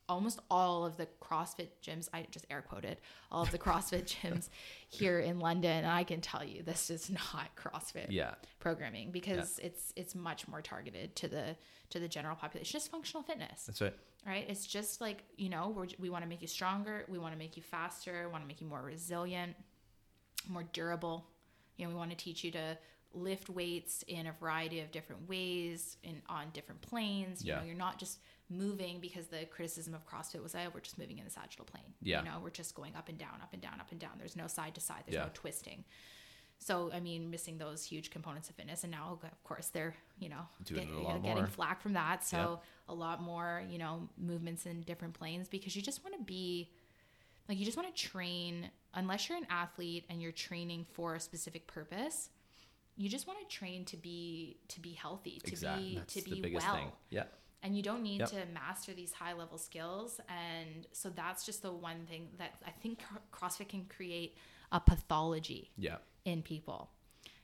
almost all of the CrossFit gyms. I just air quoted all of the CrossFit gyms here in London. And I can tell you this is not CrossFit Yeah. programming because it's, it's much more targeted to the, to the general population, just functional fitness That's right. right? It's just like, you know, we're, we want to make you stronger. We want to make you faster. We want to make you more resilient, more durable. You know, we want to teach you to lift weights in a variety of different ways in on different planes. You Yeah. know, you're not just moving because the criticism of CrossFit was, oh, we're just moving in the sagittal plane. Yeah. You know, we're just going up and down, up and down, up and down. There's no side to side. There's Yeah. no twisting. So, I mean, missing those huge components of fitness. And now, of course, they're, you know, get- it a lot getting flack from that. So, Yeah. a lot more, you know, movements in different planes because you just want to be like, you just want to train, unless you're an athlete and you're training for a specific purpose. You just want to train to be to be healthy, to exactly. be That's to the be biggest well thing. Yeah. And you don't need Yep. to master these high level skills and so that's just the one thing that i think crossfit can create a pathology Yeah. in people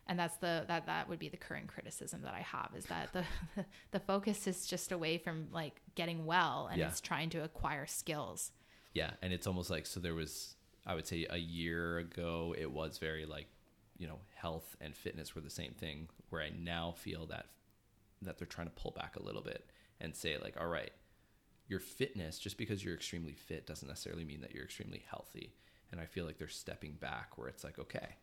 and that's the that that would be the current criticism that i have is that the the focus is just away from like getting well and Yeah. it's trying to acquire skills Yeah, and it's almost like so there was I would say a year ago it was very like you know health and fitness were the same thing where I now feel that that they're trying to pull back a little bit and say like all right your fitness just because you're extremely fit doesn't necessarily mean that you're extremely healthy and I feel like they're stepping back where it's like okay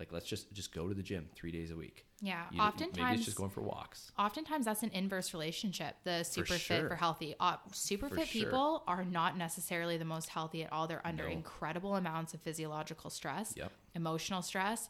like let's just just go to the gym 3 days a week yeah You- maybe oftentimes it's just going for walks oftentimes that's an inverse relationship the super fit sure. for healthy uh, super For fit sure. people are not necessarily the most healthy at all they're under No. incredible amounts of physiological stress Yep. emotional stress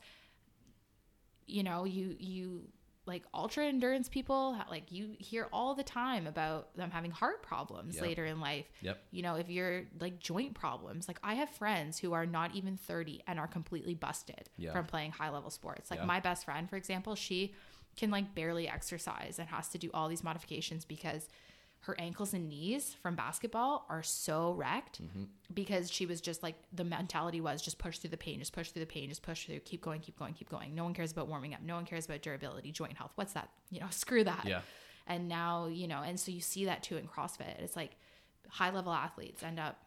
you know you you like ultra endurance people like you hear all the time about them having heart problems Yep. later in life Yep. you know if you're like joint problems like i have friends who are not even 30 and are completely busted Yeah. from playing high level sports like Yeah. my best friend for example she can like barely exercise and has to do all these modifications because her ankles and knees from basketball are so wrecked Mm-hmm. because she was just like the mentality was just push through the pain, just push through the pain, just push through, keep going, keep going, keep going. No one cares about warming up. No one cares about durability, joint health. What's that? You know, screw that. Yeah. And now, you know, and so you see that too in CrossFit. It's like high level athletes end up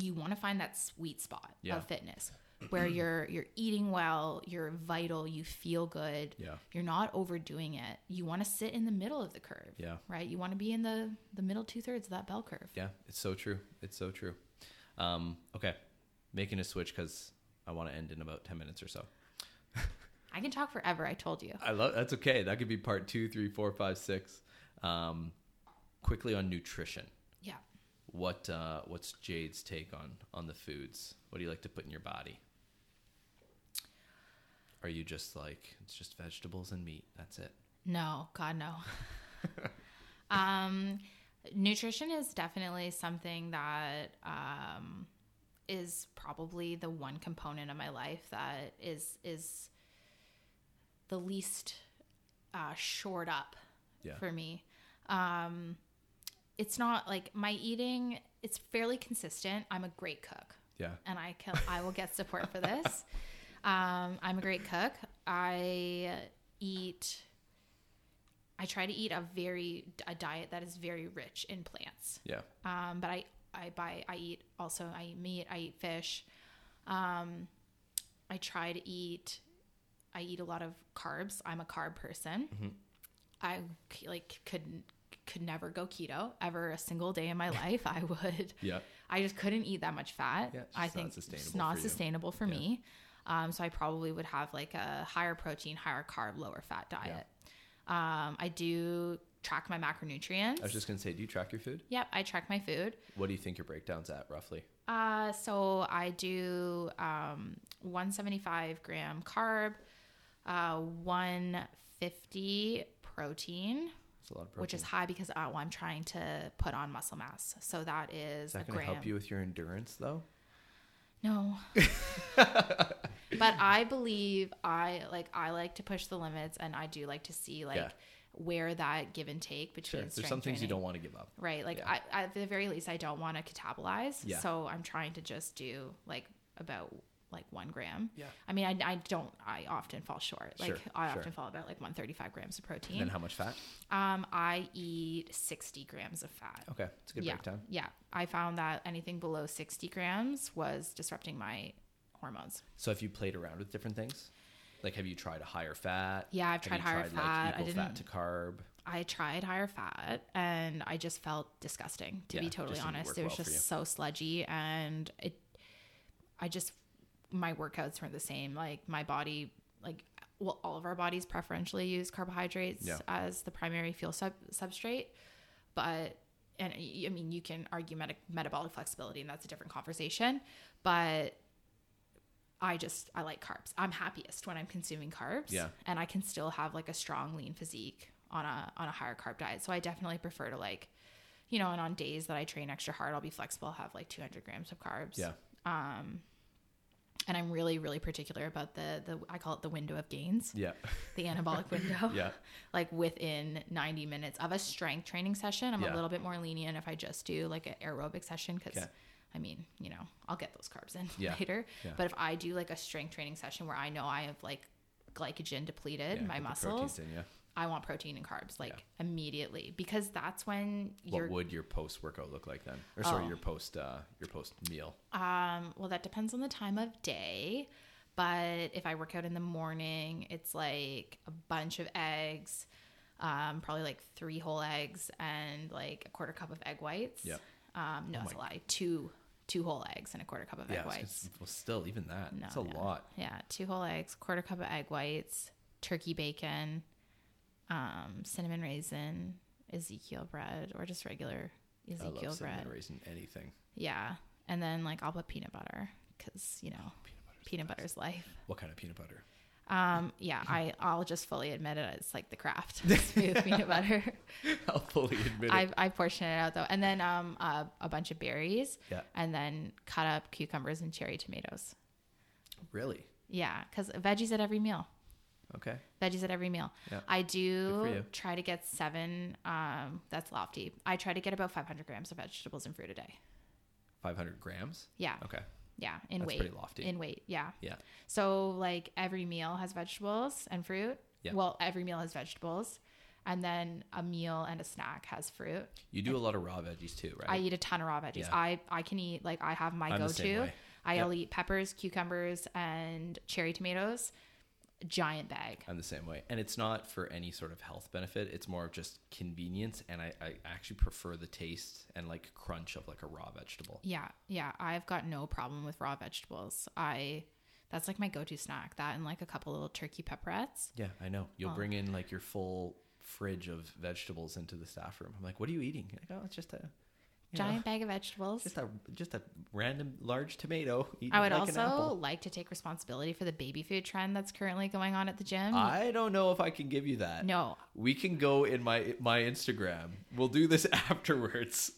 you want to find that sweet spot Yeah. of fitness. Where you're you're eating well, you're vital, you feel good. Yeah. You're not overdoing it. You want to sit in the middle of the curve. Yeah. Right? You want to be in the the middle two thirds of that bell curve. Yeah, it's so true. It's so true. Um, okay, making a switch because I want to end in about ten minutes or so. I can talk forever, I told you. I love that's okay. That could be part two, three, four, five, six. Um, quickly on nutrition. Yeah. What uh, what's Jade's take on on the foods? What do you like to put in your body? Are you just like it's just vegetables and meat? That's it. No, God no. um, nutrition is definitely something that um, is probably the one component of my life that is is the least uh, shored up Yeah. for me. Um, it's not like my eating; it's fairly consistent. I'm a great cook Yeah. and I can I will get support for this. Um, I'm a great cook. I eat. I try to eat a very a diet that is very rich in plants. Yeah. Um, but I I buy I eat also I eat meat. I eat fish. Um, I try to eat. I eat a lot of carbs. I'm a carb person. I like could could never go keto ever a single day in my life. I would. Yeah. I just couldn't eat that much fat. Yeah, it's I just not think sustainable it's not for sustainable for me. Um, so I probably would have like a higher protein, higher carb, lower fat diet. Um, I do track my macronutrients. I was just gonna say, do you track your food? Yep, I track my food. What do you think your breakdown's at roughly? Uh, so I do um, 175 gram carb, uh, 150 protein, a lot of protein. which is high because uh, I'm trying to put on muscle mass. So that is Is that a gonna help you with your endurance though? No. but I believe I like I like to push the limits and I do like to see like Yeah. where that give and take Sure. between There's some things you don't want to give up. Right. Like Yeah. I at the very least I don't want to catabolize. Yeah. So I'm trying to just do like about like one gram. Yeah. I mean I, I don't I often fall short. Like Sure, I sure. often fall about like 135 grams of protein. And then how much fat? Um I eat 60 grams of fat. Okay, it's a good yeah. breakdown. Yeah. I found that anything below 60 grams was disrupting my hormones. So have you played around with different things? Like, have you tried a higher fat? Yeah, I've tried higher fat. I Like, fat didn't- to carb. I tried higher fat and I just felt disgusting to Yeah, be totally honest. It was well just so sludgy and it I just my workouts weren't the same. Like my body like well all of our bodies preferentially use carbohydrates Yeah. as the primary fuel sub- substrate, but and I mean you can argue meta- metabolic flexibility and that's a different conversation, but I just I like carbs. I'm happiest when I'm consuming carbs. Yeah. And I can still have like a strong lean physique on a on a higher carb diet. So I definitely prefer to like, you know, and on days that I train extra hard, I'll be flexible, I'll have like 200 grams of carbs. Yeah. Um, and I'm really really particular about the the I call it the window of gains, Yeah. the anabolic window. Yeah. Like within 90 minutes of a strength training session, I'm Yeah. a little bit more lenient if I just do like an aerobic session because. Okay. I mean, you know, I'll get those carbs in Yeah. later. Yeah. But if I do like a strength training session where I know I have like glycogen depleted yeah, my muscles, in, yeah. I want protein and carbs like Yeah. immediately because that's when What would your post workout look like then? Or sorry, Oh. your post uh, your post meal. um well that depends on the time of day. But if I work out in the morning, it's like a bunch of eggs, um, probably like three whole eggs and like a quarter cup of egg whites. Yep. Um, no, Oh that's a lie. Two two whole eggs and a quarter cup of Yeah, egg whites. well, still even that. No, That's a no. lot. Yeah, two whole eggs, quarter cup of egg whites, turkey bacon, um, cinnamon raisin, Ezekiel bread, or just regular I Ezekiel love bread. cinnamon raisin anything. Yeah, and then like I'll put peanut butter because you know Peanut butter's peanut butter's life. What kind of peanut butter? Um, yeah, I I'll just fully admit it. It's like the Kraft smooth peanut butter. I'll fully admit I it. I portion it out though, and then um uh, a bunch of berries, Yeah. and then cut up cucumbers and cherry tomatoes. Really? Yeah, because veggies at every meal. Okay. veggies at every meal. Yeah. I do try to get seven. Um, that's lofty. I try to get about 500 grams of vegetables and fruit a day. 500 grams? Yeah, Okay. Yeah, in That's weight. pretty lofty. In weight, yeah. Yeah. So like every meal has vegetables and fruit. Yeah. Well, every meal has vegetables, and then a meal and a snack has fruit. You do a lot of raw veggies too, right? I eat a ton of raw veggies. Yeah. I I can eat like I have my I'm go the same to. way. I'll eat peppers, cucumbers, and cherry tomatoes. Giant bag. I'm the same way. And it's not for any sort of health benefit. It's more of just convenience. And I, I actually prefer the taste and like crunch of like a raw vegetable. Yeah, yeah. I've got no problem with raw vegetables. I that's like my go-to snack. That and like a couple little turkey pepperettes. Yeah, I know. You'll bring um, in like your full fridge of vegetables into the staff room. I'm like, what are you eating? You're like, oh, it's just a know, Giant bag of vegetables. just a just a random large tomato. I would like also like to take responsibility for the baby food trend that's currently going on at the gym. I don't know if I can give you that. no, We can go in my my Instagram. We'll do this afterwards.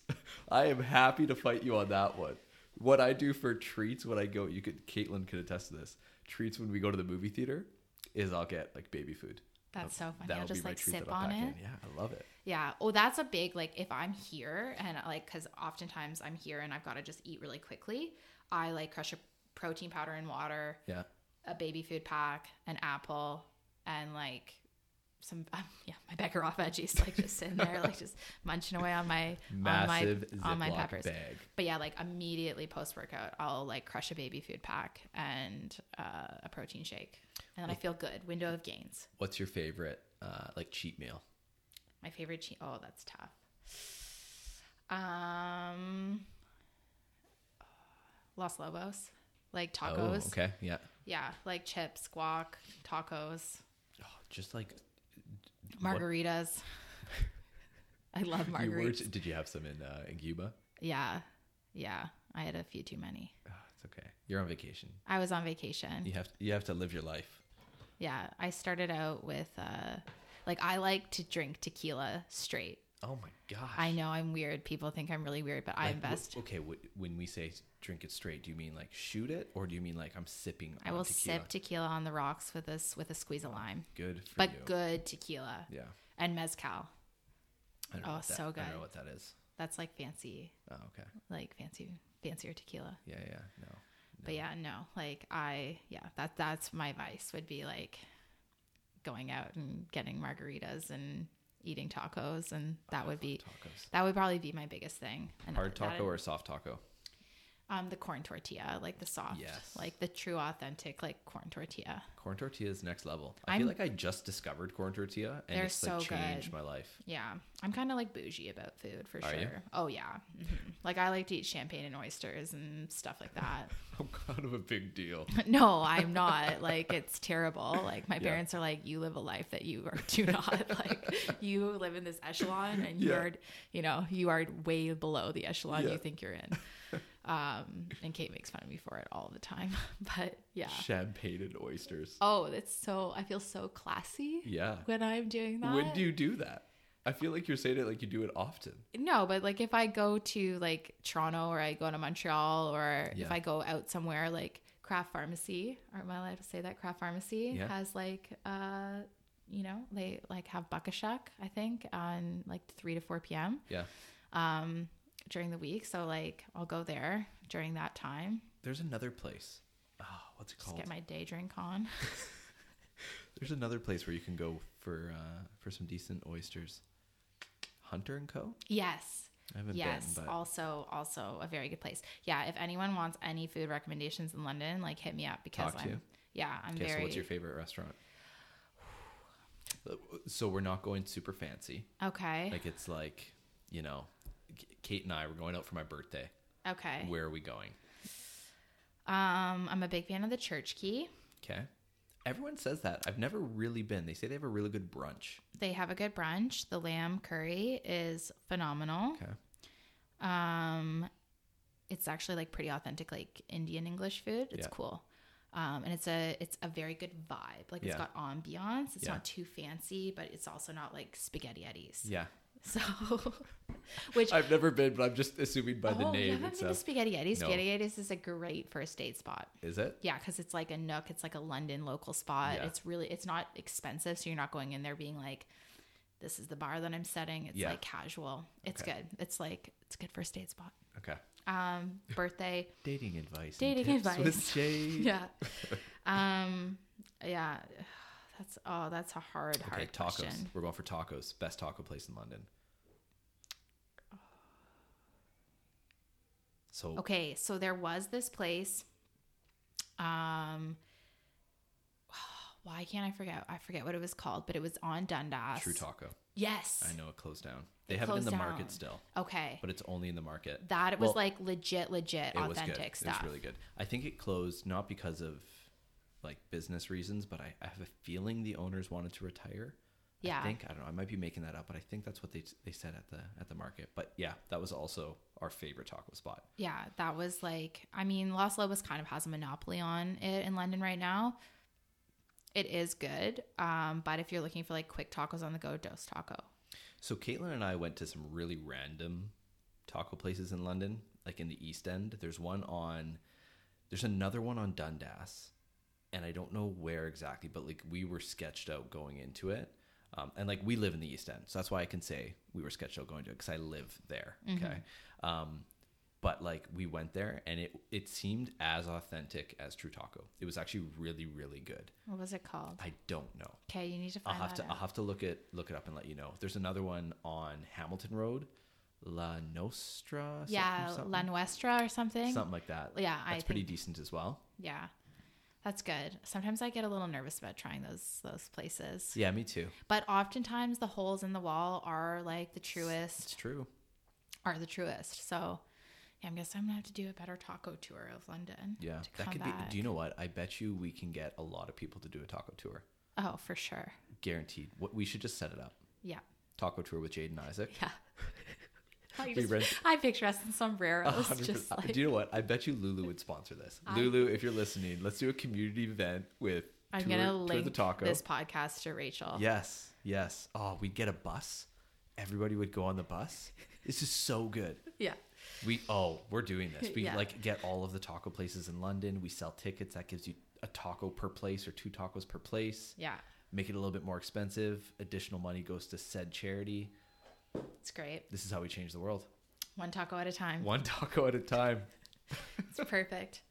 I am happy to fight you on that one. What I do for treats when I go, you could Caitlin could attest to this. Treats when we go to the movie theater is I'll get like baby food. that's so funny. That'll I'll just like sip on it. in. Yeah, I love it. Yeah. Oh, that's a big like if I'm here and like because oftentimes I'm here and I've got to just eat really quickly. I like crush a protein powder in water, Yeah. a baby food pack, an apple, and like some um, yeah my bag off veggies like just sitting there like just munching away on my Massive on my on my peppers. bag. But yeah, like immediately post workout, I'll like crush a baby food pack and uh, a protein shake, and then I feel good. Window of gains. What's your favorite uh, like cheat meal? My favorite cheese. Oh, that's tough. Um, Los Lobos, like tacos. Oh, okay. Yeah. Yeah, like chips, guac, tacos, Oh, just like margaritas. I love margaritas. You were, did you have some in uh, in Cuba? yeah, yeah. I had a few too many. Oh, it's okay. You're on vacation. I was on vacation. You have you have to live your life. Yeah, I started out with uh like I like to drink tequila straight. Oh my gosh. I know I'm weird. People think I'm really weird, but I Like, invest. wh- okay, wh- when we say drink it straight, do you mean like shoot it, or do you mean like I'm sipping? I will tequila? sip tequila on the rocks with this with a squeeze of lime, Good for but you. good tequila Yeah. and mezcal. I don't know Oh, that, so I don't know what that is. That's like fancy, Oh, okay. like fancy, fancier tequila. Yeah, yeah. No. But yeah, no, like I, yeah, that that's my vice would be like going out and getting margaritas and eating tacos, and that would be Tacos. that would probably be my biggest thing. And Hard taco or soft taco? Um the corn tortilla, like the soft, Yes. like the true authentic like corn tortilla. Corn tortilla is next level. I I'm- feel like I just discovered corn tortilla and it's like so changed good. my life. Yeah, I'm kind of like bougie about food for Are sure. you? Oh yeah, hmm like I like to eat champagne and oysters and stuff like that. I'm kind of a big deal. no, I'm not. Like it's terrible. Like my Yeah. parents are like, you live a life that you are, do not like. You live in this echelon, and Yeah. you're, you know, you are way below the echelon Yeah. you think you're in. Um, and Kate makes fun of me for it all the time. But yeah. Champagne and oysters. Oh, that's so. I feel so classy Yeah. when I'm doing that. When do you do that? I feel like you're saying it like you do it often. No, but like if I go to like Toronto or I go to Montreal or Yeah. if I go out somewhere like Craft Farmacy, or am I allowed to say that Craft Farmacy Yeah. has like uh you know, they like have Buckashuck, I think, on like three to four PM Yeah. um during the week. So like I'll go there during that time. There's another place. Oh, what's it Just called? get my day drink on. There's another place where you can go for uh, for some decent oysters. Hunter and Co. yes. I haven't Yes, been, but also also a very good place. Yeah, if anyone wants any food recommendations in London, like hit me up because Talk I'm you. yeah, I'm okay. very So, what's your favorite restaurant? So we're not going super fancy. Okay. Like it's like, you know, Kate and I were going out for my birthday. okay. Where are we going? Um, I'm a big fan of the Church Key. Okay. Everyone says that. I've never really been. They say they have a really good brunch. They have a good brunch. The lamb curry is phenomenal. Okay. Um, it's actually like pretty authentic, like Indian English food. It's Yeah. cool. Um, and it's a it's a very good vibe. Like it's Yeah. got ambiance. It's Yeah. not too fancy, but it's also not like spaghetti eddies. Yeah. So, which I've never been, but I'm just assuming by the oh, you name haven't and been to. Spaghetti Eddies? No. Spaghetti Eddies is a great first date spot. Is it? Yeah, because it's like a nook. It's like a London local spot. Yeah. It's really it's not expensive, so you're not going in there being like, "This is the bar that I'm setting." It's Yeah. like casual. It's Okay. good. It's like it's a good first date spot. Okay. Um, birthday. Dating advice. Dating advice. yeah. Um, yeah. That's oh, that's a hard, Okay, hard tacos. question. We're going for tacos. Best taco place in London. So Okay, so there was this place Um, why can't I forget? I forget what it was called, but it was on Dundas. True Taco. Yes. I know it closed down. They It have it in the down. market still, Okay. but it's only in the market. That it was Well, like legit, legit, it authentic It stuff. was really good. I think it closed not because of like business reasons, but I, I have a feeling the owners wanted to retire. Yeah. I think I don't know. I might be making that up, but I think that's what they they said at the at the market. But yeah, that was also our favorite taco spot. Yeah, that was like, I mean, Los Lobos kind of has a monopoly on it in London right now. It is good, um, but if you're looking for like quick tacos on the go, Dos Taco. So Caitlin and I went to some really random taco places in London, like in the East End. There's one on, there's another one on Dundas, and I don't know where exactly, but like we were sketched out going into it. Um, and like we live in the East End, so that's why I can say we were sketched out going to it because I live there. Okay. Um, but like we went there and it it seemed as authentic as True Taco. It was actually really really good. What was it called? I don't know. Okay, you need to I'll have to I'll have to look it look it up and let you know. There's another one on Hamilton Road, La Nostra. yeah, something, La Nuestra or something. something like that. Yeah, I that's pretty think- decent as well. Yeah, that's good. Sometimes I get a little nervous about trying those those places, Yeah, me too. but oftentimes the holes in the wall are like the truest. It's true. are the truest. So, yeah, I guess I'm gonna have to do a better taco tour of London. Yeah, that could be. Do you know what? I bet you we can get a lot of people to do a taco tour. Oh, for sure. Guaranteed. What we should just set it up. Yeah. Taco tour with Jade and Isaac. Yeah. I, just, rent- I picture us in sombreros, 100%. just like do you know what? I bet you Lulu would sponsor this. I- Lulu, if you're listening, let's do a community event with I'm tour, gonna link the taco. this podcast to Rachel. Yes, yes. Oh, we'd get a bus. Everybody would go on the bus. This is so good. Yeah. We oh, we're doing this. We Yeah. like get all of the taco places in London. We sell tickets. That gives you a taco per place or two tacos per place. Yeah. Make it a little bit more expensive. Additional money goes to said charity. It's great. This is how we change the world. One taco at a time. One taco at a time. It's perfect.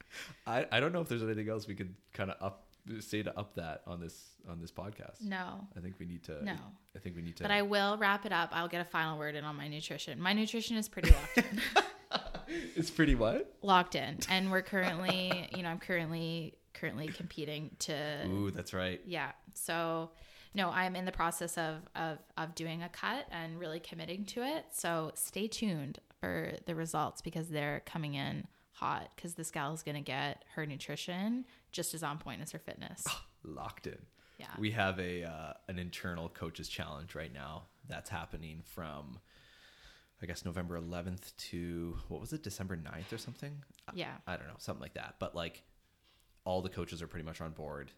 I, I don't know if there's anything else we could kind of up say to up that on this on this podcast. No. I think we need to. No. I think we need to. But I will wrap it up. I'll get a final word in on my nutrition. My nutrition is pretty locked in. it's pretty what? locked in. And we're currently, you know, I'm currently currently competing to Ooh, that's right. yeah. So no, I'm in the process of of of doing a cut and really committing to it. So stay tuned for the results because they're coming in hot because this gal is going to get her nutrition just as on point as her fitness. Locked in. Yeah. We have a uh, an internal coaches challenge right now that's happening from I guess November 11th to what was it December 9th or something? Yeah. I don't know, something like that. But like all the coaches are pretty much on board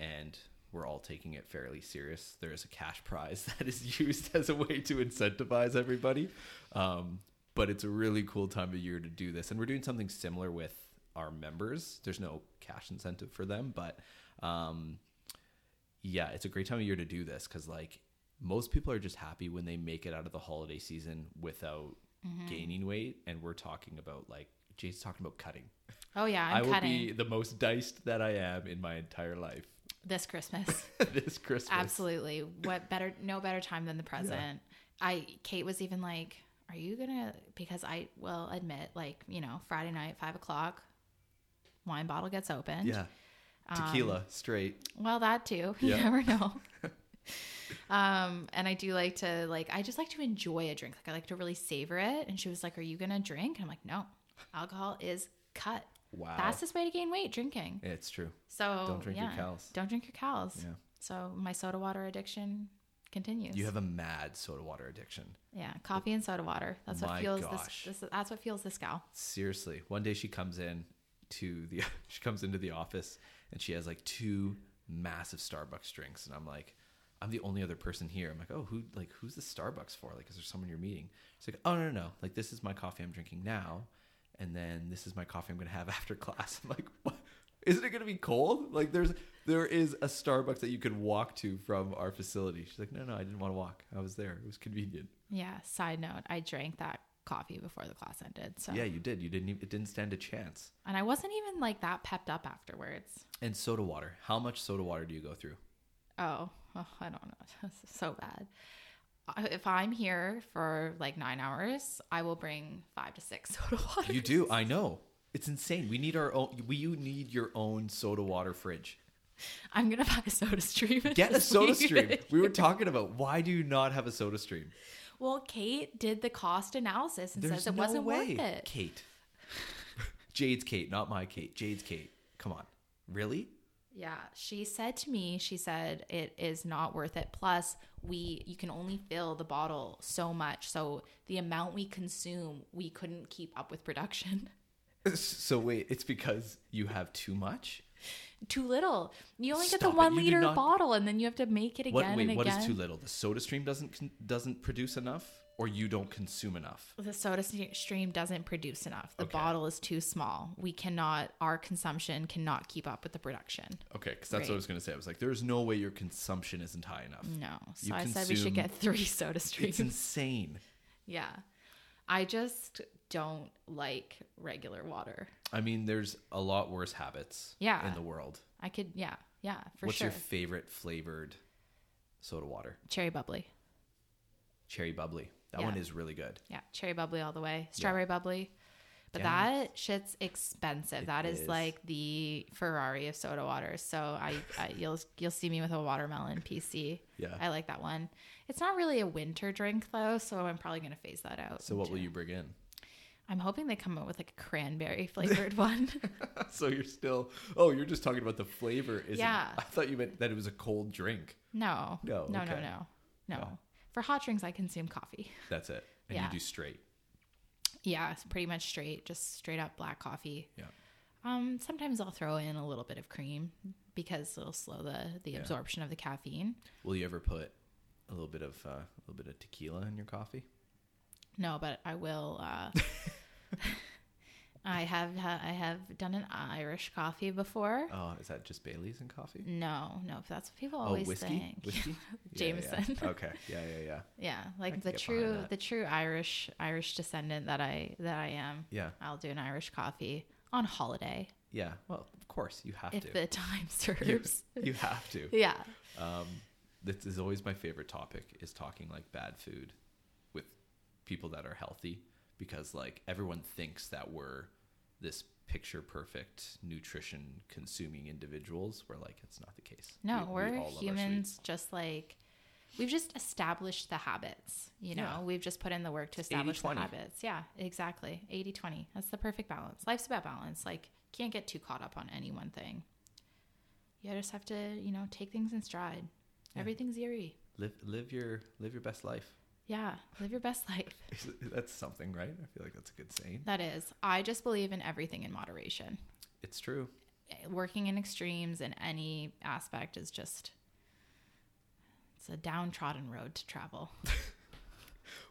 and we're all taking it fairly serious. There is a cash prize that is used as a way to incentivize everybody. Um, but it's a really cool time of year to do this. And we're doing something similar with our members. There's no cash incentive for them, but um, yeah, it's a great time of year to do this because like most people are just happy when they make it out of the holiday season without gaining weight. And we're talking about like Jay's talking about cutting. Oh yeah, I I'm will cutting be the most diced that I am in my entire life this Christmas. this Christmas. Absolutely. What better no better time than the present. I Kate was even like, Are you gonna because I will admit, like, you know, Friday night, five o'clock, wine bottle gets opened. Yeah. Tequila straight. Well, that too. You Yeah. never know. um, and I do like to like I just like to enjoy a drink. Like I like to really savor it. And she was like, Are you gonna drink? And I'm like, No. Alcohol is cut. Wow. Fastest way to gain weight, drinking. It's true. So Don't drink your yeah, cows. Don't drink your cows. Yeah. So my soda water addiction continues. You have a mad soda water addiction. yeah, coffee and soda water. That's what My fuels gosh. this, this. That's what fuels this gal. Seriously. One day she comes in to the she comes into the office and she has like two massive Starbucks drinks and I'm like I'm the only other person here. I'm like, "Oh, who like who's the Starbucks for? Like is there someone you're meeting?" She's like, "Oh, no, no, no. Like this is my coffee I'm drinking now and then this is my coffee I'm going to have after class." I'm like, "What? Isn't it going to be cold? Like there's there is a Starbucks that you could walk to from our facility." She's like, "No, no, I didn't want to walk. I was there. It was convenient." Yeah. Side note: I drank that coffee before the class ended. So Yeah, you did. You didn't even, it didn't stand a chance. and I wasn't even like that pepped up afterwards. And soda water. How much soda water do you go through? Oh, oh I don't know. So bad. If I'm here for like nine hours, I will bring five to six soda water. You do. I know. It's insane. We need our own. We you need your own soda water fridge. I'm gonna buy a Soda Stream. Get a Soda Stream. We were talking about why do you not have a Soda Stream? Well, Kate did the cost analysis and There's says it no wasn't way. worth it. Kate. Jade's Kate, not my Kate. Jade's Kate. Come on. Really? Yeah, she said to me, she said it is not worth it. Plus, we you can only fill the bottle so much. So the amount we consume, we couldn't keep up with production. So wait, it's because you have too much? Too little. You only get Stop the one liter not- bottle, and then you have to make it again What and wait, again. what is too little? The Soda Stream doesn't doesn't produce enough or you don't consume enough? the soda stream doesn't produce enough. The Okay. bottle is too small. We cannot. Our consumption cannot keep up with the production. Okay, cuz that's what I was going to say. I was like there's no way your consumption isn't high enough. No. So You I said we should get three soda streams. It's insane. yeah. I just don't like regular water. I mean, there's a lot worse habits Yeah. in the world. I could, yeah, yeah, for What's sure. What's your favorite flavored soda water? cherry bubly. Cherry bubly. That Yeah. one is really good. Yeah, cherry bubly all the way. Strawberry bubly. But Yeah. that shit's expensive. It that is, is. like the Ferrari of soda waters. So I, I you'll you'll see me with a watermelon PC. Yeah. I like that one. It's not really a winter drink though, so I'm probably gonna phase that out. So what will you bring in? I'm hoping they come out with like a cranberry flavored one. so you're still Oh, you're just talking about the flavor isn't Yeah. I thought you meant that it was a cold drink. No. No, No, no, okay. no. No. No. For hot drinks I consume coffee. That's it. And Yeah. you do straight. Yeah, it's pretty much straight, just straight up black coffee. Yeah. Um, sometimes I'll throw in a little bit of cream because it'll slow the the Yeah. absorption of the caffeine. Will you ever put a little bit of uh, a little bit of tequila in your coffee? No, but I will. Uh, I have I have done an Irish coffee before. Oh, is that just Bailey's and coffee? No, no, that's what people Oh, always whiskey? think. Whiskey? Yeah, yeah, yeah. Jameson. Okay. Yeah, yeah, yeah. Yeah, like the true the true Irish Irish descendant that I that I am. Yeah. I'll do an Irish coffee on holiday Yeah. Well, of course you have if to. the time you, serves. you have to. yeah. Um, this is always my favorite topic is talking like bad food with people that are healthy because like everyone thinks that we're this picture perfect nutrition consuming individuals where like it's not the case. No, We- we we, are all humans just like we've just established the habits, you know. Yeah. We've just put in the work to establish 80-20. habits. Yeah, exactly. 80-20. That's the perfect balance. Life's about balance. Like can't get too caught up on any one thing. You just have to, you know, take things in stride. Yeah. Everything's eerie. Live live your live your best life. Yeah, live your best life. That's something, right? I feel like that's a good saying. That is. I just believe in everything in moderation. It's true. Eh, working in extremes in any aspect is just it's a downtrodden road to travel.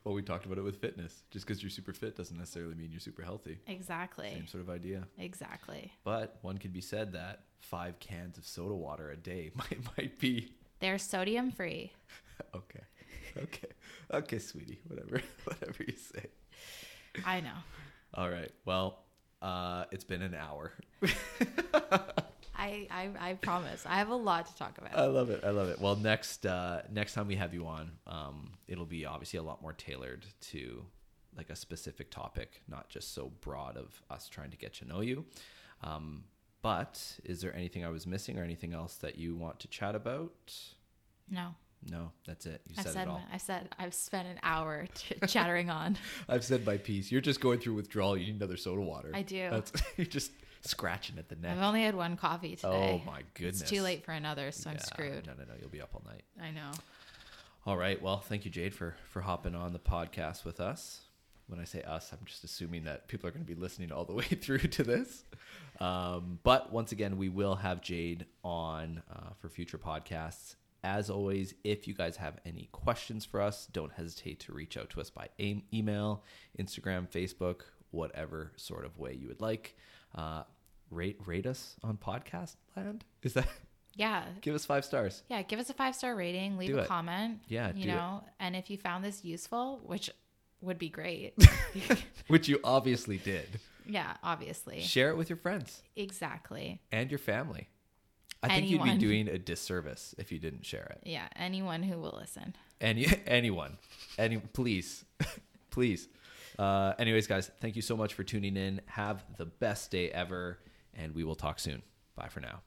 Well, we talked about it with fitness. Just because you're super fit doesn't necessarily mean you're super healthy. Exactly. Same sort of idea. Exactly. But one could be said that five cans of soda water a day might might be They're sodium free. okay. Okay. Okay, sweetie. Whatever. Whatever you say. I know. All right. Well, uh, it's been an hour. I, I I promise. I have a lot to talk about. I love it. I love it. Well, next uh, next time we have you on, um, it'll be obviously a lot more tailored to like a specific topic, not just so broad of us trying to get to know you. Um, but is there anything I was missing or anything else that you want to chat about? no. No, that's it. You I've said said it all. my- I said I've spent an hour ch- chattering on. I've said my piece. You're just going through withdrawal. You need another soda water. I do. That's, you're just scratching at the neck. I've only had one coffee today. Oh my goodness. It's too late for another, so I'm screwed. No, no, no. You'll be up all night. I know. All right. Well, thank you, Jade, for for hopping on the podcast with us. When I say us, I'm just assuming that people are going to be listening all the way through to this. Um, but once again, we will have Jade on uh, for future podcasts. As always, if you guys have any questions for us, don't hesitate to reach out to us by email, Instagram, Facebook, whatever sort of way you would like. Uh, rate rate us on podcast land. Is that Yeah. give us five stars? Yeah, give us a five star rating, leave Do a it. comment. Yeah, you do it. know, and if you found this useful, which would be great. Which you obviously did. yeah, obviously. Share it with your friends Exactly. and your family. I think you'd be doing a disservice if you didn't share it. Yeah, anyone who will listen. Any anyone, any please, please. Uh, anyways, guys, thank you so much for tuning in. Have the best day ever, and we will talk soon. Bye for now.